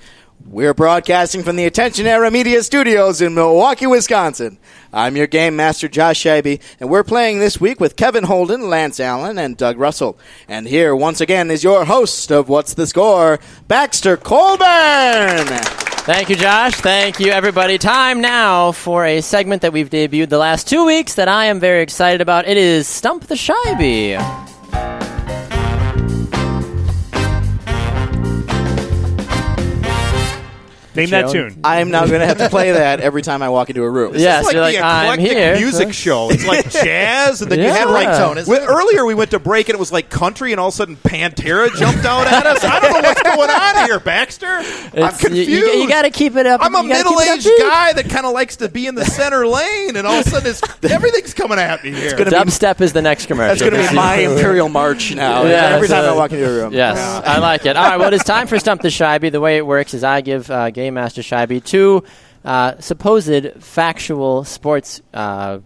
A: We're broadcasting from the Attention Era Media Studios in Milwaukee, Wisconsin. I'm your game master, Josh Scheibe, and we're playing this week with Kevin Holden, Lance Allen, and Doug Russell. And here, once again, is your host of What's the Score, Baxter Colburn.
B: Thank you, Josh. Thank you, everybody. Time now for a segment that we've debuted the last two weeks that I am very excited about. It is Stump the Scheibe.
D: Name that tune.
A: I am now going to have to play that every time I walk into a room.
B: Yes,
E: it's like
B: you're
E: the
B: like, I'm
E: eclectic
B: here.
E: music show. It's like jazz, and then you
B: Yeah.
E: have like
B: Tone,
C: isn't
E: Well,
C: it?
E: earlier we went to break, and it was like country, and all of a sudden Pantera jumped out at us. I don't know what's going on here, Baxter. I'm
B: It's- you-
E: confused.
B: You, you got to keep it up.
E: I'm a
B: you gotta keep it
E: middle-aged
B: upbeat.
E: guy that kind of likes to be in the center lane, and all of a sudden it's, everything's coming at me here.
A: gonna be-
B: Dubstep is the next commercial.
A: That's going to be my Imperial March now.
B: Yeah,
A: every time
B: so-
A: I walk into a room.
B: Yes, I like it. All right, well, it's time for Stump the Scheibe. The way it works is I give uh, Game Master Scheibe two uh, supposed factual sports uh,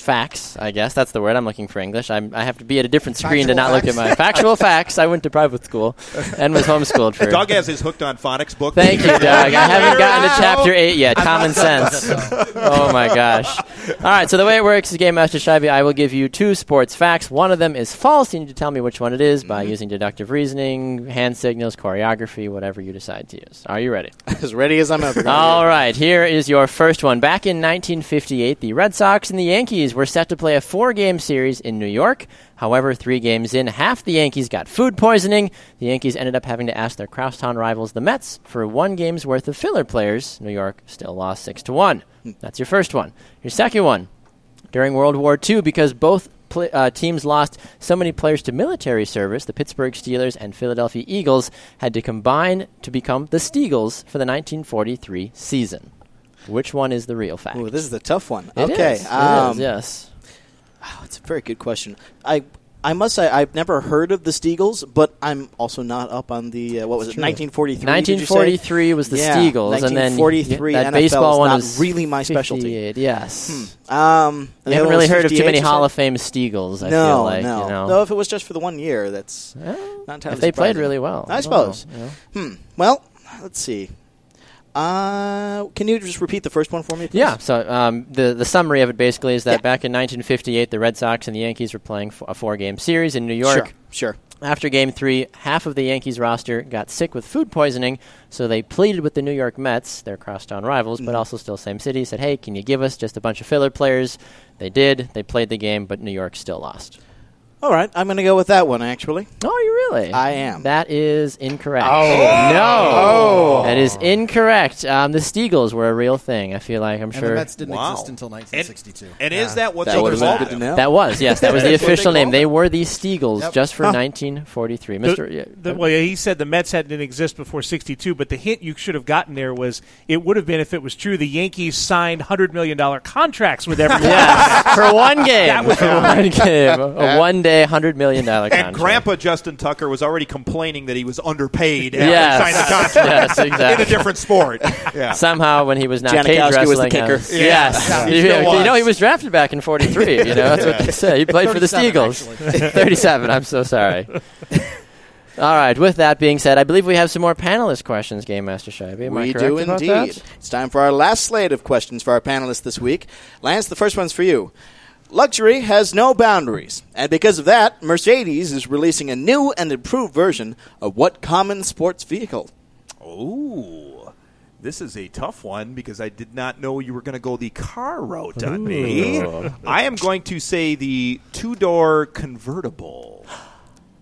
B: facts, I guess. That's the word I'm looking for English. I'm, I have to be at a different screen to
C: Factual
B: not look at my factual facts. I went to private school and was homeschooled for.
E: Doug has his hooked on phonics book.
B: Thank you, Doug. I haven't gotten to chapter eight yet.
C: I'm
B: Common
C: not done with
B: sense. oh my gosh! All right, so the way it works is Game Master Scheibe. I will give you two sports facts. One of them is false. You need to tell me which one it is by mm-hmm. using deductive reasoning, hand signals, choreography, whatever you decide to use. Are you ready?
A: As ready as I'm ever. gonna
B: All
A: be.
B: right, here is your first one. Back in 1958, the Red Sox and the Yankees were set to play a four-game series in New York. However, three games in, half the Yankees got food poisoning. The Yankees ended up having to ask their crosstown rivals, the Mets, for one game's worth of filler players. New York still lost six to one. That's your first one. Your second one. During World War II, because both uh, teams lost so many players to military service, the Pittsburgh Steelers and Philadelphia Eagles had to combine to become the Steagles for the 1943 season. Which one is the real fact?
A: Ooh, this is a tough one.
B: It
A: okay.
B: is.
A: Um,
B: is, yes.
A: Oh, it's a very good question. I I must say I've never heard of the Steagles, but I'm also not up on the uh, what was it? 1943. did you say?
B: 1943 was the
A: Yeah,
B: Steagles, and then
A: 1943
B: that
A: NFL
B: baseball
A: is
B: one
A: not
B: was
A: really my specialty.
B: 58, Yes.
A: Um, and
B: You haven't really heard of too many Hall of Fame Steagles. I
A: no,
B: feel like
A: no,
B: you know.
A: no. If it was just for the one year, that's
B: Well,
A: not entirely
B: if they played really well,
A: I suppose.
B: Oh, yeah.
A: Hmm. Well, let's see. Uh, can you just repeat the first one for me? Please?
B: Yeah. So um, the the summary of it basically is that
A: Yeah.
B: back in 1958, the Red Sox and the Yankees were playing f- a four game series in New York.
A: Sure. Sure.
B: After Game Three, half of the Yankees roster got sick with food poisoning, so they pleaded with the New York Mets, their crosstown rivals, but
A: Mhm.
B: also still same city. Said, "Hey, can you give us just a bunch of filler players?" They did. They played the game, but New York still lost.
A: All right. I'm going to go with that one. Actually,
B: Oh, you really?
A: I am.
B: That is incorrect.
A: Oh.
B: no,
A: Oh.
B: that is incorrect. Um, the Steagles were a real thing. I feel like I'm
C: And
B: sure
C: the Mets didn't
E: Wow.
C: exist until 1962.
E: And is that what
A: That
E: they
A: would've
E: call
A: been good to know.
B: that was yes, that was the
E: That's what they
B: official name.
E: called
B: They were the Steagles
C: Yep.
B: just for
A: Huh.
B: 1943. Mister, yeah,
D: the- well, yeah, he said the Mets had, didn't exist before '62, but the hint you should have gotten there was it would have been if it was true. The Yankees signed hundred million dollar contracts with everyone.
B: yes, for one game.
D: That was
B: for one game, a one day, hundred million dollar contract.
E: And Grandpa Justin Tucker was already complaining that he was underpaid after
B: Yes.
E: he signed the contract
B: Yes, exactly.
E: in a different sport. Yeah.
B: Somehow, when he was not cage
A: Janikowski was the kicker.
B: uh,
E: Yeah.
B: yes,
E: Yeah, he
B: You-
E: still
B: you know he was drafted back in '43. You know that's what they say. He played for the
C: 37,
B: Steagles. 37. I'm so sorry. All right. With that being said, I believe we have some more panelist questions, Game Master Scheibe. Am I
A: we do indeed.
B: that?
A: It's time for our last slate of questions for our panelists this week. Lance, the first one's for you. Luxury has no boundaries, and because of that, Mercedes is releasing a new and improved version of what common sports vehicle?
E: Ooh. This is a tough one because I did not know you were going to go the car route on me. I am going to say the two door convertible.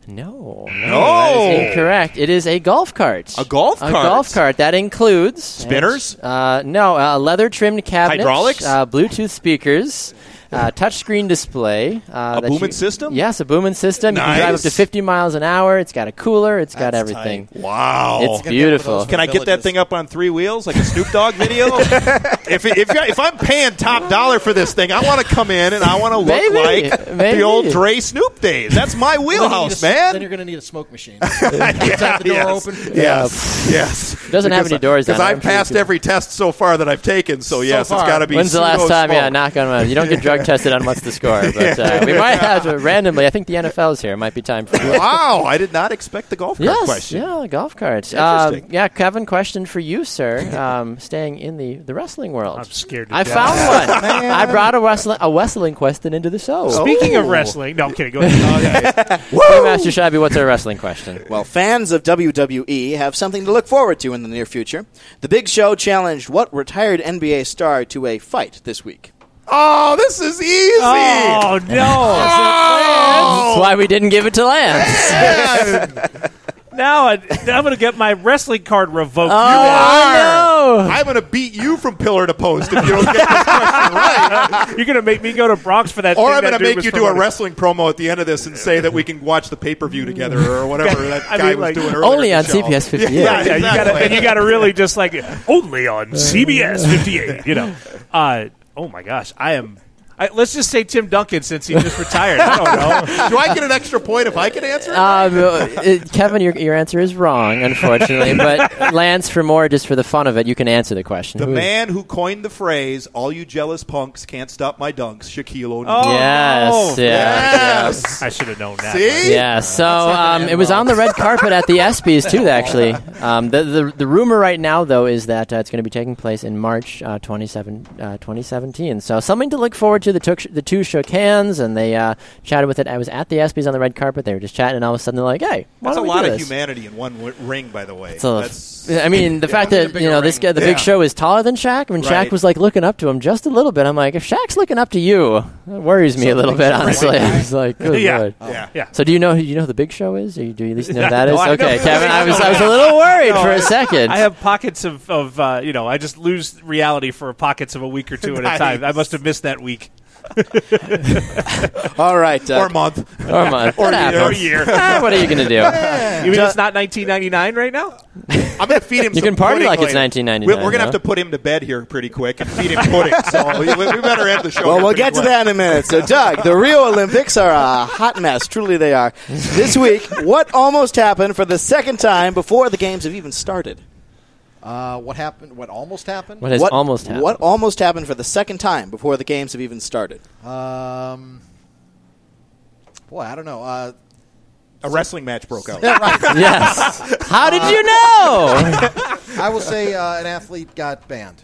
B: No, no,
E: No.
B: that is incorrect. It is a golf cart.
E: A golf cart.
B: A golf cart that includes
E: Spinners?
B: Uh, no, uh, leather trimmed cabinet,
E: Hydraulics?
B: uh, Bluetooth speakers. Uh, touchscreen display. Uh,
E: A
B: that
E: booming
B: you-
E: system?
B: Yes, a booming system. You can drive up to 50 miles an hour. It's got a cooler. It's got
C: That's
B: everything.
E: Wow.
B: It's beautiful.
E: Can I get that thing up on three wheels like a Snoop Dogg video? if, if, if I'm paying top dollar for this thing, I want to come in and I want to look
B: Maybe.
E: like
B: Maybe.
E: the old Dre Snoop days. That's my wheelhouse,
C: Then
E: man.
C: Then you're going to need a smoke machine.
E: yeah,
C: the door
E: yes,
C: open?
E: Yes, yes.
B: Doesn't have any doors
E: Because.
B: I'm
E: I've passed every test so far that I've taken. So, yes,
C: far.
E: it's got to be.
B: When's the last
E: pseudo
B: time? Yeah,
E: smoke.
B: knock on wood. You don't get drug tested on what's the score, but uh, we might have to randomly. I think the NFL's here. It might be time for you.
E: Wow, I did not expect the golf cart
B: Yes,
E: question.
B: yeah, golf carts. Um,
E: Interesting.
B: yeah, Kevin, question for you, sir. Um, staying in the, the wrestling world.
D: I'm scared to
B: I
D: death.
B: found one. I brought a wrestling a wrestling question into the show.
D: Speaking of
E: Oh.
D: wrestling, no, I'm kidding. Go ahead.
B: Hey, Master Scheibe, what's our wrestling question?
A: Well, fans of WWE have something to look forward to in the near future. The Big Show challenged what retired NBA star to a fight this week?
E: Oh, this is easy.
D: oh no! Oh.
B: That's why we didn't give it to Lance.
D: Now I, I'm going to get my wrestling card revoked.
B: oh, no.
E: I'm going to beat you from pillar to post if you don't get this question right.
D: You're going to make me go to Bronx for that.
E: Or
D: thing
E: I'm going to make
D: was
E: you do a wrestling promo at the end of this and say that we can watch the pay per view together or whatever that
D: I
E: guy
D: mean,
E: was
D: like,
E: doing earlier.
B: Only on
E: show.
B: CBS 58.
E: Yeah,
D: Yeah, you
E: exactly.
D: gotta, and you got to really just like only on CBS 58. You know, uh, oh my gosh, I am. I, let's just say Tim Duncan since he just retired. I don't know.
E: Do I get an extra point if I can answer?
B: Um, uh, Kevin, your, your answer is wrong, unfortunately. but Lance, for more, just for the fun of it, you can answer the question.
E: the
B: Who is-
E: man who coined the phrase "All you jealous punks can't stop my dunks," Shaquille O'Neal.
D: Oh,
B: Yes,
D: no.
B: yeah.
E: Yes.
D: I should have known that.
E: See?
B: Yeah, so um, it was
C: well.
B: on the red carpet at the ESPYS too. Actually, um, the, the the rumor right now though is that uh, it's going to be taking place in March uh, 27, uh, 2017. So something to look forward to. The, took, the two shook hands and they uh, chatted with it. I was at the ESPYS on the red carpet. They were just chatting, and all of a sudden they're like, "Hey, why
E: That's a
B: don't we
E: lot
B: do
E: of
B: this?
E: humanity in one w- ring, by the way.
B: So,
E: That's
B: I mean, the fact that you
C: bigger
B: know this guy, the
E: Yeah.
B: Big Show, is taller than Shaq. When Shaq
E: Right.
B: was like looking up to him just a little bit, I'm like, if Shaq's looking up to you, that worries me a little bit. Honestly, I was like, good
D: Yeah.
B: lord.
E: yeah.
D: Yeah.
B: So do you know who you know who the Big Show is, or do you at least know who that
D: no,
B: is?
D: I
B: okay, Kevin, I was I was a little worried
D: No,
B: for a second.
D: I have pockets of, of uh, you know, I just lose reality for pockets of a week or two at a time. I must have missed that week
A: All right. Uh,
E: or month.
B: or a month.
E: Or
B: That
E: year.
B: happens.
D: or year.
B: Ah, what are you going to do?
D: You mean it's not 1999 right now?
E: I'm going to feed him.
B: You
E: some
B: can party
E: pudding
B: like it's
E: later.
B: 1999,
E: We're, we're going to have to put him to bed here pretty quick and feed him pudding. so we, we better end the show.
A: well,
E: here
A: we'll
E: pretty
A: get to
E: quick.
A: that in a minute. So, Doug, the Rio Olympics are a hot mess. Truly, they are. This week, what almost happened for the second time before the games have even started?
C: Uh, what happened? What almost happened?
B: What has
A: what,
B: almost happened?
A: What almost happened for the second time before the games have even started?
C: Um, boy, I don't know. Uh,
E: A wrestling match broke out.
B: Yes. How did you know?
C: I will say uh, an athlete got banned.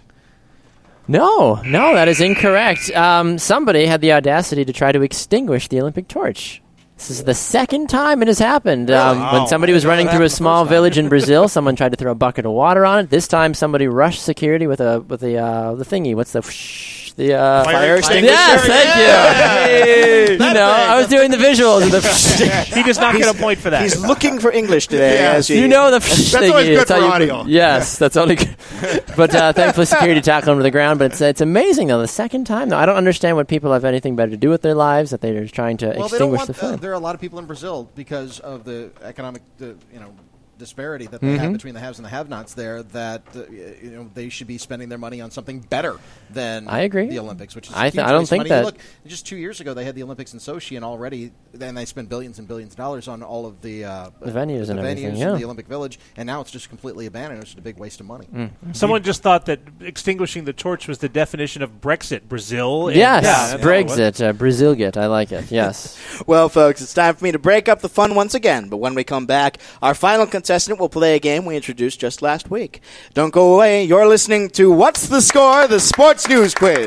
B: No, no, that is incorrect. Um, somebody had the audacity to try to extinguish the Olympic torch. This is the second time it has happened. Um,
E: Wow.
B: when somebody was running through a small village in Brazil, someone tried to throw a bucket of water on it. This time, somebody rushed security with a with the uh, the thingy. What's the whoosh, the uh,
E: Fire extinguisher?
B: Yes, thank you. you know, I was doing the visuals of the.
D: He does not get a point for that.
A: He's looking for English today.
E: Yeah.
A: as he,
B: You know the
E: That's
B: thingy.
E: always good
B: It's how
E: for
B: you-
E: audio.
B: Yes, that's only good. But uh, thankfully, security tackled him to the ground. But it's it's amazing though. The second time though, I don't understand what people have anything better to do with their lives that they're trying to
C: Well, they don't
B: extinguish
C: want.
B: the flame.
C: Uh, there are a lot of people in Brazil because of the economic, the, you know, disparity that they have
B: Mhm.
C: between the haves and the have-nots there that uh, you know they should be spending their money on something better than
B: I agree.
C: the Olympics, which is
B: I
C: a
B: th- I don't think
C: money.
B: that-
C: Look, just two years ago they had the Olympics in Sochi, and already then they spent billions and billions of dollars on all of the uh,
B: The venues
C: the
B: and
C: venues
B: everything, yeah.
C: the Olympic Village, and now it's just completely abandoned. It's just a big waste of money.
B: Mm.
D: Someone just thought that extinguishing the torch was the definition of Brexit. Brazil. and-
B: Yes,
D: Yeah,
B: Brexit, uh, Brazilgit. I like it. Yes.
A: Well, folks, it's time for me to break up the fun once again. But when we come back, our final contestant will play a game we introduced just last week. Don't go away. You're listening to What's the Score? The Sports News Quiz.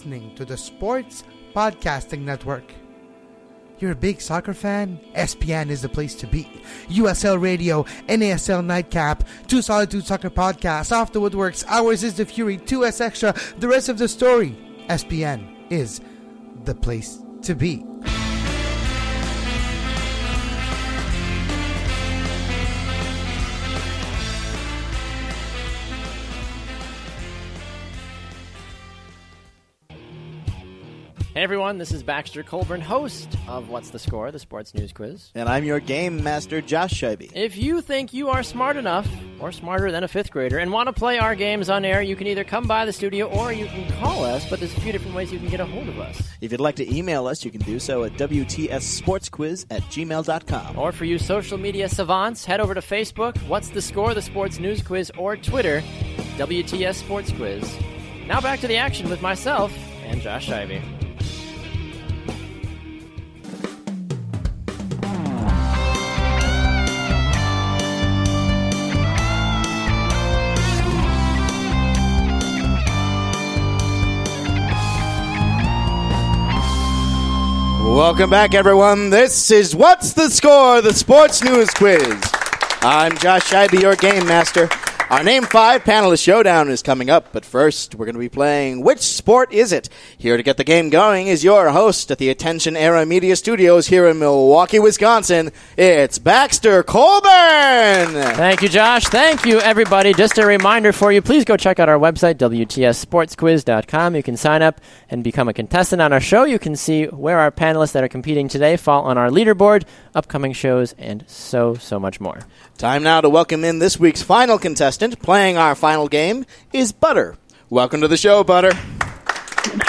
H: Listening to the Sports Podcasting Network. You're a big soccer fan? SPN is the place to be. USL Radio, NASL Nightcap, Two Solitude Soccer Podcasts, Off the Woodworks, Ours is the Fury, 2S Extra, the rest of the story. SPN is the place to be.
B: Hey everyone, this is Baxter Colburn, host of What's the Score, the sports news quiz.
A: And I'm your game master, Josh Scheibe.
B: If you think you are smart enough, or smarter than a fifth grader, and want to play our games on air, you can either come by the studio or you can call us, but there's a few different ways you can get a hold of us.
A: If you'd like to email us, you can do so at WTSSportsQuiz at gmail.com.
B: Or for you social media savants, head over to Facebook, What's the Score, the sports news quiz, or Twitter, WTS Sports Quiz. Now back to the action with myself and Josh Scheibe.
A: Welcome back, everyone. This is What's the Score? The Sports News Quiz. I'm Josh Scheibe, your game master. Our Name 5 panelist showdown is coming up, but first we're going to be playing Which Sport Is It? Here to get the game going is your host at the Attention Era Media Studios here in Milwaukee, Wisconsin. It's Baxter Colburn!
B: Thank you, Josh. Thank you, everybody. Just a reminder for you please go check out our website, WTSSportsQuiz.com. You can sign up and become a contestant on our show. You can see where our panelists that are competing today fall on our leaderboard, upcoming shows, and so, so much more.
A: Time now to welcome in this week's final contestant. Playing our final game is Butter. Welcome to the show, Butter.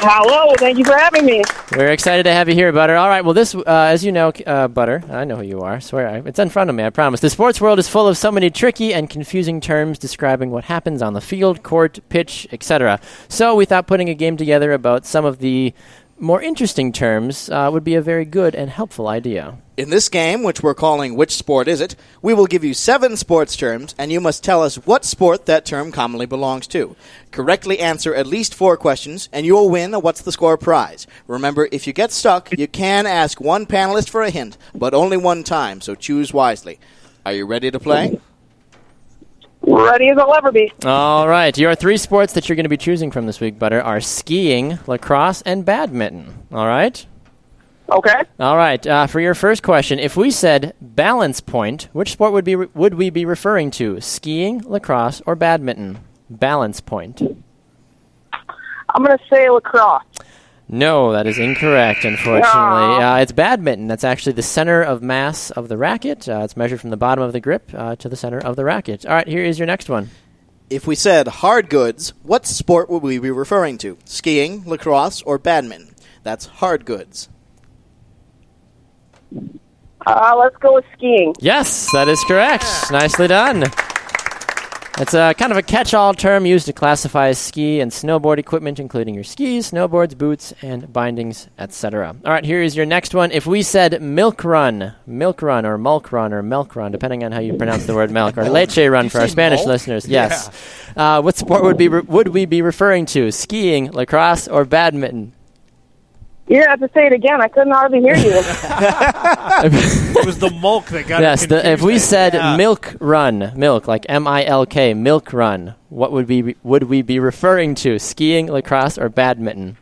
L: Hello, thank you for having me.
B: We're excited to have you here, Butter. All right, well, this, uh, as you know, uh, Butter, I know who you are. Swear, I- it's in front of me. I promise. The sports world is full of so many tricky and confusing terms describing what happens on the field, court, pitch, etc. So we thought putting a game together about some of the more interesting terms uh, would be a very good and helpful idea.
A: In this game, which we're calling Which Sport Is It, we will give you seven sports terms, and you must tell us what sport that term commonly belongs to. Correctly answer at least four questions, and you will win a What's the Score prize. Remember, if you get stuck, you can ask one panelist for a hint, but only one time, so choose wisely. Are you ready to play?
L: Ready as I'll ever be.
B: All right, your three sports that you're going to be choosing from this week, Butter, are skiing, lacrosse, and badminton. All right?
L: Okay.
B: All right. Uh, for your first question, if we said balance point, which sport would be would we be referring to? Skiing, lacrosse, or badminton? Balance point.
L: I'm going to say lacrosse.
B: No, that is incorrect. Unfortunately, uh, it's badminton. That's actually the center of mass of the racket. Uh, it's measured from the bottom of the grip uh, to the center of the racket. All right. Here is your next one.
A: If we said hard goods, what sport would we be referring to? Skiing, lacrosse, or badminton? That's hard goods.
L: Uh, let's go with skiing.
B: Yes, that is correct. Nicely done. It's a kind of a catch-all term used to classify ski and snowboard equipment, including your skis, snowboards, boots, and bindings, etc. All right, here is your next one. If we said milk run, milk run, or mulk run, or milk run, depending on how you pronounce the word milk, or leche run for our Spanish listeners, yes. Uh, what sport would be re- would we be referring to? Skiing, lacrosse, or badminton?
L: You're gonna have to say it again. I couldn't hardly hear you.
D: it was the mulk that got
B: yes, the, if we said
D: Yeah.
B: milk run, milk like M I L K, milk run, what would we would we be referring to? Skiing, lacrosse, or badminton?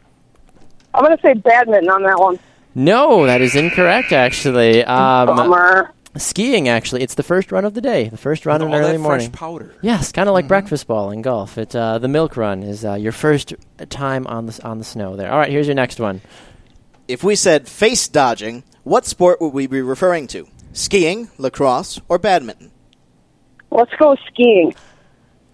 L: I'm gonna say badminton on that one.
B: No, that is incorrect. Actually, um,
L: Bummer.
B: skiing. Actually, it's the first run of the day, the first run in
E: all
B: early
E: that
B: morning.
E: fresh powder.
B: Yes, kind of like breakfast ball in golf. It uh, the milk run is uh, your first time on the on the snow. There. All right, here's your next one.
A: If we said face dodging, what sport would we be referring to? Skiing, lacrosse, or badminton?
L: Let's go skiing.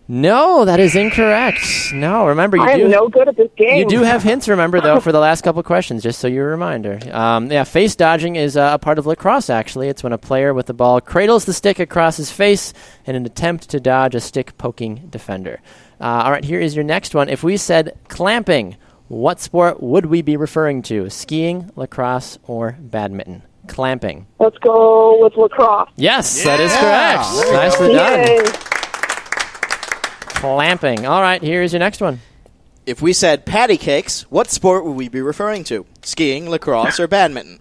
B: No, that is incorrect. No, remember you
L: I am no good at this game.
B: You do have hints, remember, though, for the last couple questions, just so you're a reminder. Um, yeah, face dodging is uh, a part of lacrosse, actually. It's when a player with the ball cradles the stick across his face in an attempt to dodge a stick poking defender. Uh, all right, here is your next one. If we said clamping, what sport would we be referring to? Skiing, lacrosse, or badminton? Clamping.
L: Let's go with lacrosse.
B: Yes, that is
A: Yeah.
B: correct. Nicely done.
L: Yay.
B: Clamping. All right, here is your next one.
A: If we said patty cakes, what sport would we be referring to? Skiing, lacrosse, or badminton?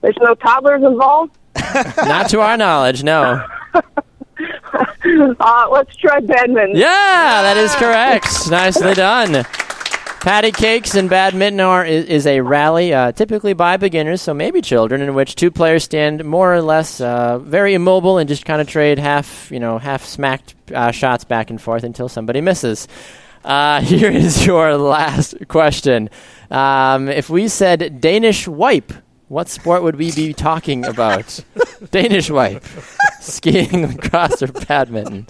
L: There's no toddlers involved.
B: Not to our knowledge, no.
L: Uh, let's try badminton.
B: Yeah, that is correct. Nicely done. Patty cakes and badminton are is, is a rally, uh, typically by beginners, so maybe children, in which two players stand more or less uh, very immobile and just kind of trade half, you know, half smacked uh, shots back and forth until somebody misses. Uh, here is your last question. Um, if we said Danish wipe, what sport would we be talking about? Danish wipe, skiing, lacrosse, or badminton?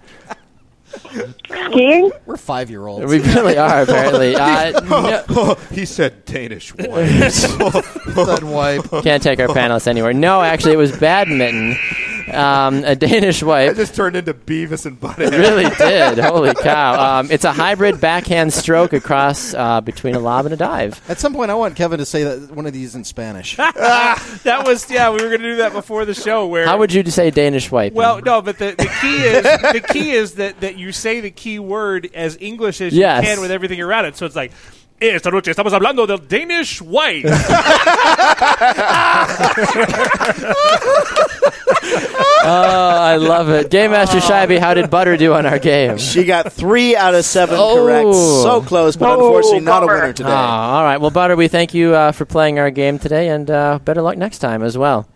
L: Skiing?
C: We're five year olds.
B: We really are, apparently. Uh, no-
E: he said Danish wipe.
C: That wipe.
B: can't take our panelists anywhere. No, actually, it was badminton. Um, a Danish
E: I just turned into Beavis and
B: It
E: Butthead.
B: really did. Holy cow. Um, it's a hybrid backhand stroke across uh, between a lob and a dive.
C: At some point, I want Kevin to say that one of these in Spanish.
D: that was yeah. We were going to do that before the show. Where
B: How would you say Danish wipe?
D: Well, no, but the, the key is the key is that, that you say the key word as English as
B: Yes.
D: you can with everything around it. So it's like. Esta noche estamos hablando del Danish wife.
B: oh, I love it. Game Master Scheibe, how did Butter do on our game?
A: She got three out of seven
B: Oh.
A: correct. So close, but
L: Oh,
A: unfortunately not a winner today.
B: Oh, all right. Well, Butter, we thank you uh, for playing our game today, and uh, better luck next time as well.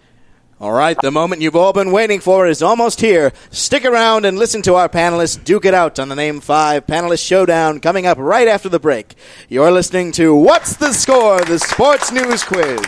A: All right, the moment you've all been waiting for is almost here. Stick around and listen to our panelists duke it out on the Name 5 Panelist Showdown coming up right after the break. You're listening to What's the Score? The Sports News Quiz.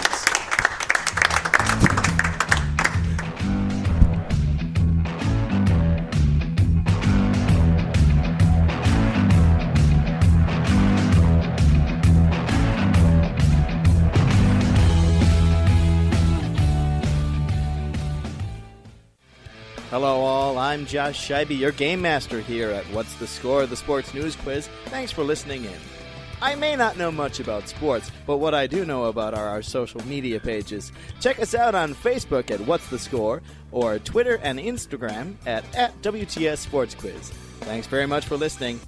A: I'm Josh Scheibe, your game master here at What's the Score? The Sports News Quiz. Thanks for listening in. I may not know much about sports, but what I do know about are our social media pages. Check us out on Facebook at What's the Score or Twitter and Instagram at, at WTS Sports Quiz. Thanks very much for listening.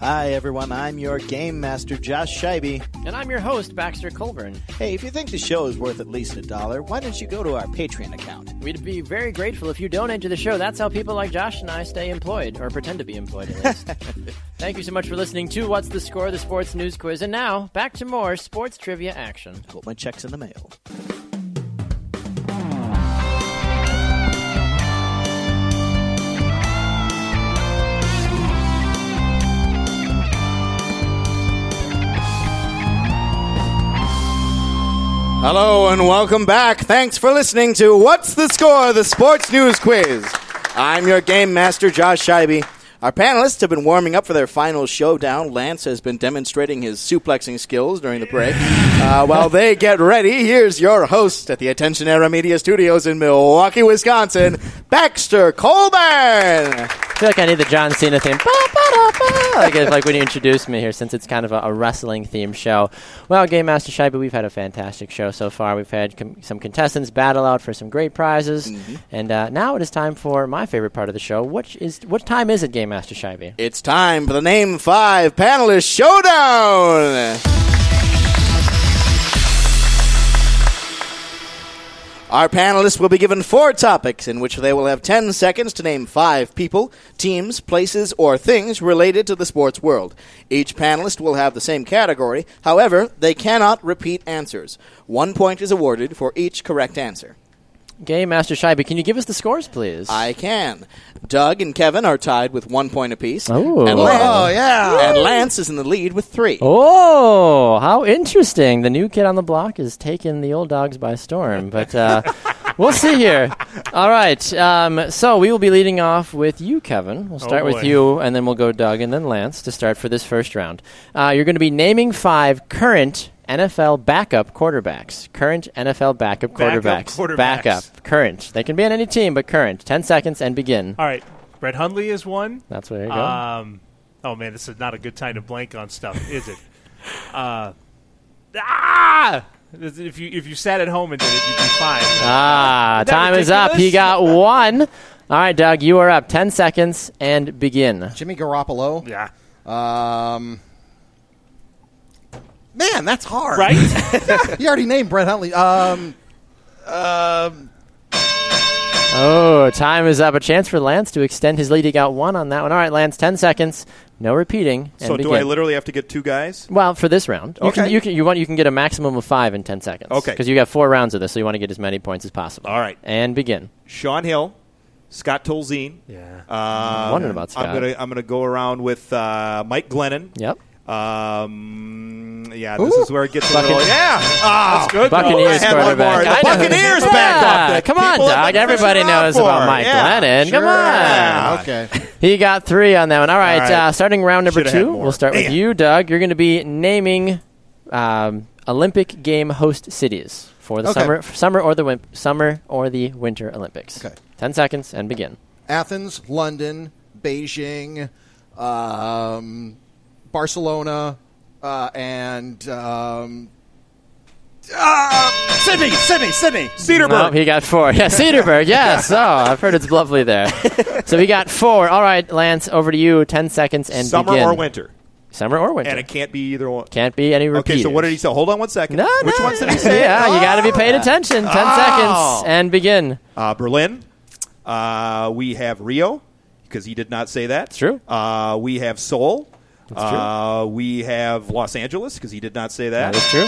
A: Hi, everyone. I'm your game master, Josh Scheibe.
B: And I'm your host, Baxter Colburn.
A: Hey, if you think the show is worth at least a dollar, why don't you go to our Patreon account?
B: We'd be very grateful if you donate to the show. That's how people like Josh and I stay employed, or pretend to be employed at least. Thank you so much for listening to What's the Score? The Sports News Quiz. And now, back to more sports trivia action.
A: Hope my check's in the mail. Hello and welcome back. Thanks for listening to What's the Score? The Sports News Quiz. I'm your game master, Josh Scheibe. Our panelists have been warming up for their final showdown. Lance has been demonstrating his suplexing skills during the break. Uh, while they get ready, here's your host at the Attention Era Media Studios in Milwaukee, Wisconsin, Baxter Colburn.
B: Feel like I need the John Cena theme. Ba, ba, da, ba. Like, like when you introduced me here, since it's kind of a, a wrestling themed show. Well, Game Master Scheibe, we've had a fantastic show so far. We've had com- some contestants battle out for some great prizes, and uh, now it is time for my favorite part of the show. Which is what time is it, Game Master Scheibe?
A: It's time for the Name 5 Panelist Showdown! Our panelists will be given four topics in which they will have 10 seconds to name five people, teams, places, or things related to the sports world. Each panelist will have the same category, however, they cannot repeat answers. One point is awarded for each correct answer.
B: Game Master Scheibe, can you give us the scores, please?
A: I can. Doug and Kevin are tied with one point apiece.
B: Oh.
A: And Lance,
C: Oh, yeah.
A: and Lance is in the lead with three.
B: Oh, how interesting. The new kid on the block is taking the old dogs by storm. But uh, we'll see here. All right. Um, so we will be leading off with you, Kevin. We'll start with you, and then we'll go Doug and then Lance to start for this first round. Uh, you're going to be naming five current NFL backup quarterbacks. Current NFL backup
D: Backup
B: quarterbacks.
D: quarterbacks.
B: Backup. Current. They can be on any team, but current. 10 seconds and begin.
D: All right, Brett Hundley is one.
B: That's where you go.
D: Um, oh man, this is not a good time to blank on stuff, is it? Uh, ah! If you if you sat at home and did it, you'd be fine.
B: Ah,
D: Isn't that
B: time is up. He got one. All right, Doug, you are up. 10 seconds and begin.
C: Jimmy Garoppolo.
D: Yeah.
C: Um, man, that's hard.
D: Right?
C: you already named Brett Hundley. Um, um,
B: Oh, time is up. A chance for Lance to extend his lead. He got one on that one. All right, Lance, 10 seconds. No repeating. And
E: So do. I literally have to get two guys?
B: Well, for this round, you can
E: Okay.
B: you can you want you can get a maximum of five in ten seconds.
E: Okay.
B: because you got four rounds of this, so you want to get as many points as possible.
E: All right.
B: and begin.
E: Shaun Hill, Scott Tolzien.
D: Yeah.
E: Um,
B: wondering about Scott.
E: I'm gonna I'm gonna go around with uh, Mike Glennon.
B: Yep.
E: Um, yeah, this is where it gets a little.
B: Buccaneers.
E: Yeah,
D: That's good.
B: Buccaneers
E: I had
B: quarterback.
E: The
B: I know.
E: Buccaneers
B: Yeah,
E: backup that
B: Come on, Doug. Everybody knows
E: for.
B: about Mike
E: Yeah.
B: Glennon. Come on.
C: Yeah, okay.
B: He got three on that one. All right,
E: All right.
B: Uh, starting round number
E: Should've
B: two. We'll start with
E: Man.
B: you, Doug. You're going to be naming um, Olympic game host cities for the
C: Okay.
B: summer, summer or the win- summer or the Winter Olympics.
C: Okay.
B: Ten seconds and begin.
C: Athens, London, Beijing, um, Barcelona, uh, and um, uh, Sydney, Sydney, Sydney.
E: Cedarburg.
B: No, he got four. Yeah, Cedarburg. Yes. Oh, I've heard it's lovely there. so he got four. All right, Lance, over to you. Ten seconds and
E: Summer
B: begin.
E: or winter,
B: Summer or winter.
E: and it can't be either one.
B: Can't be any repeaters.
E: Okay, so what did he say? Hold on one second.
B: No,
E: Which
B: no.
E: ones did he say?
B: yeah, you got to be paying attention. Ten
E: Oh.
B: seconds and begin.
E: Uh, Berlin. Uh, we have Rio because he did not say that.
B: It's true.
E: Uh, we have Seoul.
B: That's true.
E: Uh, we have Los Angeles because he did not say that.
B: That is true.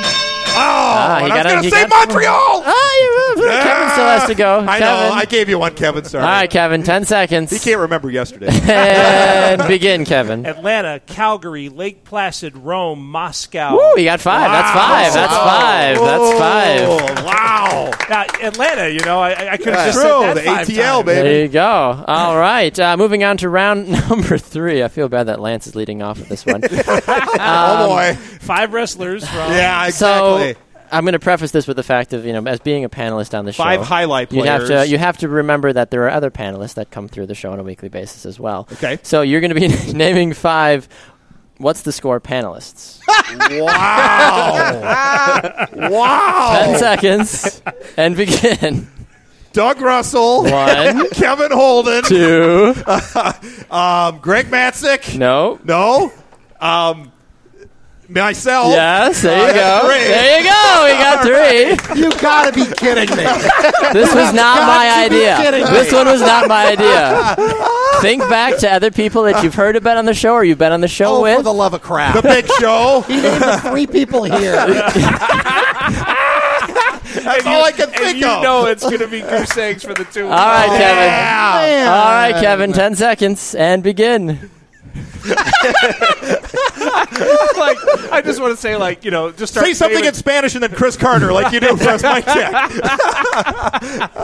E: Oh,
B: Ah,
E: and I was
B: gotta-
E: going to say
B: got-
E: Montreal.
B: Ah, you, Kevin still has to go.
E: I
B: Kevin.
E: know. I gave you one, Kevin. Sorry.
B: All right, Kevin. Ten seconds.
E: He can't remember yesterday.
B: and begin, Kevin.
D: Atlanta, Calgary, Lake Placid, Rome, Moscow.
B: Woo, you got five. That's five. That's five. That's five.
E: Oh, wow.
D: Now, Atlanta, you know, I, I could have just
E: true.
D: said that
E: The
D: five
E: ATL,
D: times.
E: baby.
B: There you go. All right. Uh, moving on to round number three. I feel bad that Lance is leading off with this one.
E: oh, boy.
D: Five wrestlers from.
E: Yeah, exactly.
B: So I'm going to preface this with the fact of you know, as being a panelist on the show,
E: Five highlight
B: you have to
E: players.
B: you have to remember that there are other panelists that come through the show on a weekly basis as well.
E: Okay.
B: So you're going to be naming five. What's the score panelists?
E: wow. wow.
B: Ten seconds and begin.
E: Doug Russell.
B: One,
E: Kevin Holden.
B: two.
E: Um, Greg Matzik.
B: No.
E: No. Um, myself.
B: Yes. There you
E: Uh,
B: go.
E: three.
B: There you go. We got three.
C: You gotta be kidding me.
B: This was not my
C: got to be
B: idea. This one was not my idea. Think back to other people that you've heard about on the show or you've been on the show
C: Oh,
B: with.
C: for the love of crap.
E: The Big Show.
C: he named the three people here.
E: That's all I can
D: And
E: think
D: you
E: of.
D: know it's going to be goose eggs for the two.
B: All right, Kevin.
C: Man.
B: All right, Kevin. Ten seconds and begin.
D: like, I just want to say, like, you know, just start
E: Say something
D: naming-
E: in Spanish and then Chris Carter, like you do for us, Mike Jack.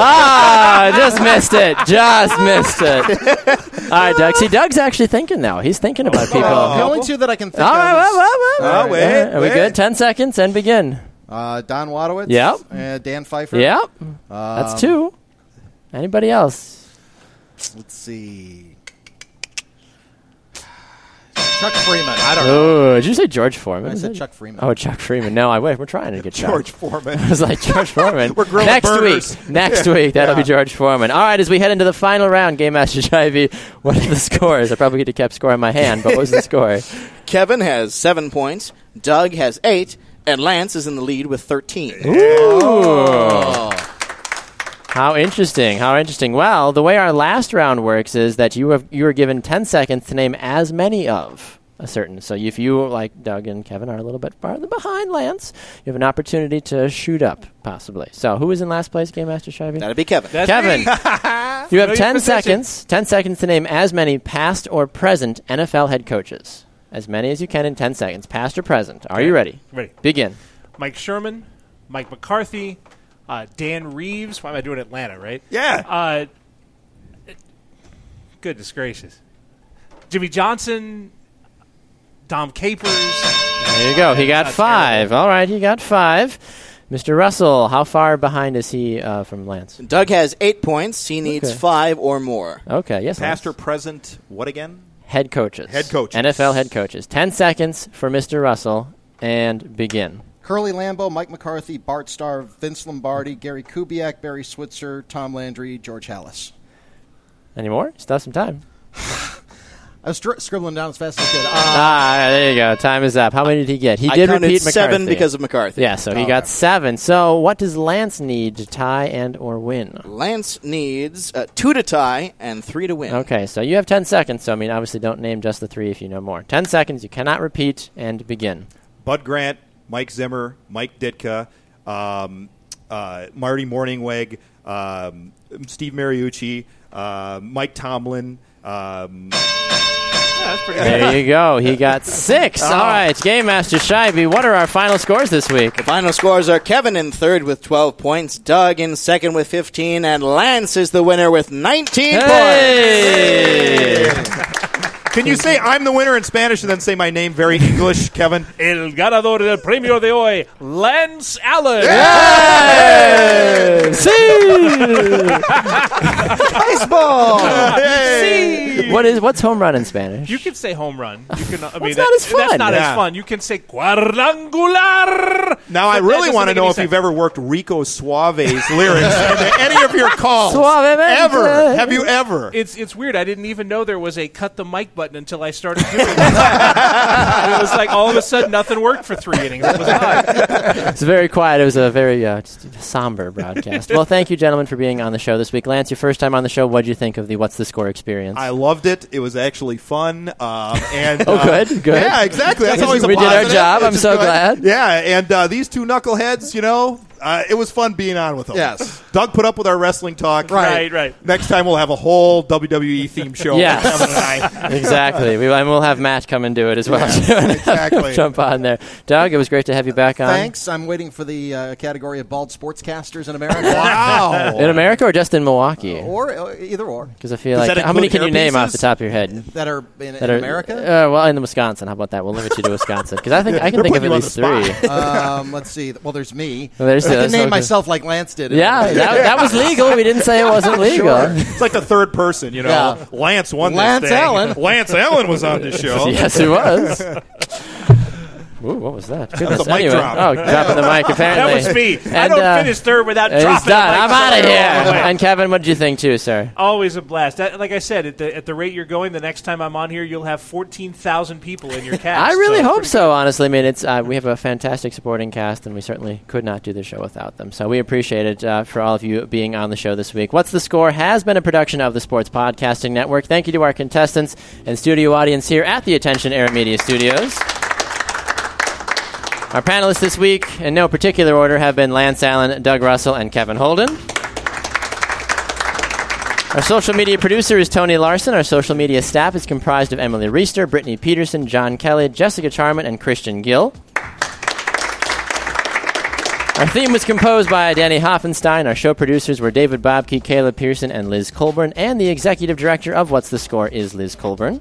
B: Ah, just missed it. Just missed it. All right, Doug. See, Doug's actually thinking now. He's thinking about people.
C: the only two that I can think
B: All right,
C: of
B: well,
C: is,
B: well, well.
E: Oh, wait,
B: Are we
E: wait.
B: good? Ten seconds and begin.
C: uh, Don Wadowitz.
B: Yep.
C: Uh, Dan Pfeiffer.
B: Yep.
C: Um,
B: That's two. Anybody else?
C: let's see. Chuck Freeman. I don't know.
B: Oh, did you say George Foreman?
C: I said Chuck Freeman.
B: Oh, Chuck Freeman. No, I wait. We're trying to get Chuck.
E: George Foreman.
B: I was like George Foreman.
E: We're grilling
B: next
E: burgers.
B: week. Next
E: Yeah.
B: week, that'll
E: Yeah.
B: be George Foreman. All right, as we head into the final round, Game Master Scheibe, what are the scores? I probably could have kept score in my hand, but what was the score?
A: Kevin has seven points. Doug has eight. And Lance is in the lead with 13.
B: Ooh. Oh. How interesting! How interesting. Well, the way our last round works is that you have you are given ten seconds to name as many of a certain. So if you like Doug and Kevin are a little bit farther behind Lance, you have an opportunity to shoot up possibly. So who is in last place, Game Master Scheibe?
A: That'd be Kevin.
D: That's
B: Kevin, you have ten
D: position.
B: seconds. Ten seconds to name as many past or present NFL head coaches. As many as you can in ten seconds, past or present. Are you ready?
D: Ready.
B: Begin.
D: Mike Sherman, Mike McCarthy, uh, Dan Reeves. Why am I doing Atlanta, right?
E: Yeah.
D: Uh, goodness gracious. Jimmy Johnson, Dom Capers.
B: There you go. He got
D: That's
B: five. All right, he got five. Mr. Russell, how far behind is he uh, from Lance?
A: Doug has eight points. He needs
B: Okay.
A: five or more.
B: Okay, yes.
E: Past or present, what again?
B: head coaches.
E: Head coaches.
B: NFL head coaches. Ten seconds for Mr. Russell, and begin.
C: Curly Lambeau, Mike McCarthy, Bart Starr, Vince Lombardi, Gary Kubiak, Barry Switzer, Tom Landry, George Halas.
B: Any more? Still have some time.
C: I was stri- scribbling down as fast as I could. Uh,
B: Ah, there you go. Time is up. How many did he get? He
A: I
B: did
A: counted
B: repeat
A: seven because of McCarthy.
B: Yeah, so he
C: Oh,
B: got
C: okay.
B: seven. So what does Lance need to tie and or win?
A: Lance needs uh, two to tie and three to win.
B: Okay, so you have 10 seconds. So, I mean, obviously, don't name just the three if you know more. 10 seconds. You cannot repeat and begin.
E: Bud Grant, Mike Zimmer, Mike Ditka, um, uh, Marty Mornhinweg, um, Steve Mariucci, uh, Mike Tomlin. Um,
B: There you go. He got six. All right, Game Master Scheibe, what are our final scores this week?
A: The final scores are Kevin in third with 12 points, Doug in second with 15, and Lance is the winner with 19
B: Hey!
A: points.
E: Can you say I'm the winner in Spanish and then say my name very English, Kevin?
D: El ganador del premio de hoy, Lance Allen.
C: baseball!
B: What is what's home run in Spanish?
D: You can say home run. You can. I mean,
B: not as fun.
D: That's not
E: Yeah.
D: as fun. You can say cuadrangular.
E: Now, I really want to know if
D: sense.
E: you've ever worked Rico Suave's lyrics in any of your calls.
B: Suave
E: Ever. Have you ever?
D: It's it's weird. I didn't even know there was a cut the mic button until I started doing it. It was like all of a sudden nothing worked for three innings. It was odd.
B: It's very quiet. It was a very uh, somber broadcast. well, thank you, gentlemen, for being on the show this week. Lance, your first time on the show. What do you think of the What's the Score experience?
E: I loved it. It was actually fun. Um, and
B: Oh,
E: uh,
B: good, good.
E: Yeah, exactly. That's
B: We
E: always a
B: did our
E: positive,
B: job. I'm so
E: good.
B: glad.
E: Yeah, and uh, these two knuckleheads, you know, uh, it was fun being on with them.
C: Yes.
E: Doug put up with our wrestling talk.
D: Right, right.
E: Next time we'll have a whole WWE theme show.
B: Yes.
E: with Kevin and I.
B: exactly. We, and we'll have Matt come and do it as well.
E: Yes,
B: too, and have him
E: exactly.
B: Jump on there. Doug, it was great to have you back on.
C: Thanks. I'm waiting for the uh, category of bald sportscasters in America.
E: Wow.
B: In America or just in Milwaukee?
C: or uh, either or.
B: Because I feel
E: Does
B: like how many can you name off the top of your head?
C: That are in,
B: That
C: in
B: are
C: America?
B: Uh, well, in the Wisconsin. How about that? We'll limit you to Wisconsin because I think I can
E: They're
B: think of at least three.
C: um, let's see. Well, there's me.
B: Well, there's
C: I
B: the-
C: can name
B: so-
C: myself like Lance did.
B: Yeah, that, that was legal. We didn't say it wasn't legal.
E: It's like the third person, you know.
C: Yeah.
E: Lance won
C: Lance
E: this thing.
C: Allen.
E: Lance Allen was on this show.
B: yes, he was. Ooh, what was that? Goodness.
E: was a mic
B: anyway,
E: drop.
B: oh, dropping the mic. Apparently,
D: That was me. I
B: And,
D: don't
B: uh,
D: finish third without
B: He's
D: dropping.
B: done.
D: a mic
B: I'm out of here.
D: way.
B: And Kevin, what did you think too, sir?
D: Always a blast. That, like I said, at the at the rate you're going, the next time I'm on here, you'll have fourteen thousand people in your cast.
B: I really
D: so
B: hope so. Honestly, I mean, it's uh, we have a fantastic supporting cast, and we certainly could not do the show without them. So we appreciate it uh, for all of you being on the show this week. What's the score? Has been a production of the Sports Podcasting Network. Thank you to our contestants and studio audience here at the Attention Era Media Studios. Our panelists this week, in no particular order, have been Lance Allen, Doug Russell, and Kevin Holden. Our social media producer is Tony Larson. Our social media staff is comprised of Emily Reister, Brittany Peterson, John Kelly, Jessica Charman, and Christian Gill. Our theme was composed by Danny Hoffenstein. Our show producers were David Bobke, Caleb Pearson, and Liz Colburn. And the executive director of What's the Score is Liz Colburn.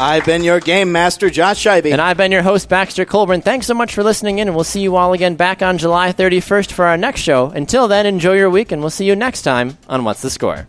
A: I've been your game master, Josh Scheibe.
B: And I've been your host, Baxter Colburn. Thanks so much for listening in, and we'll see you all again back on July 31st for our next show. Until then, enjoy your week, and we'll see you next time on What's the Score?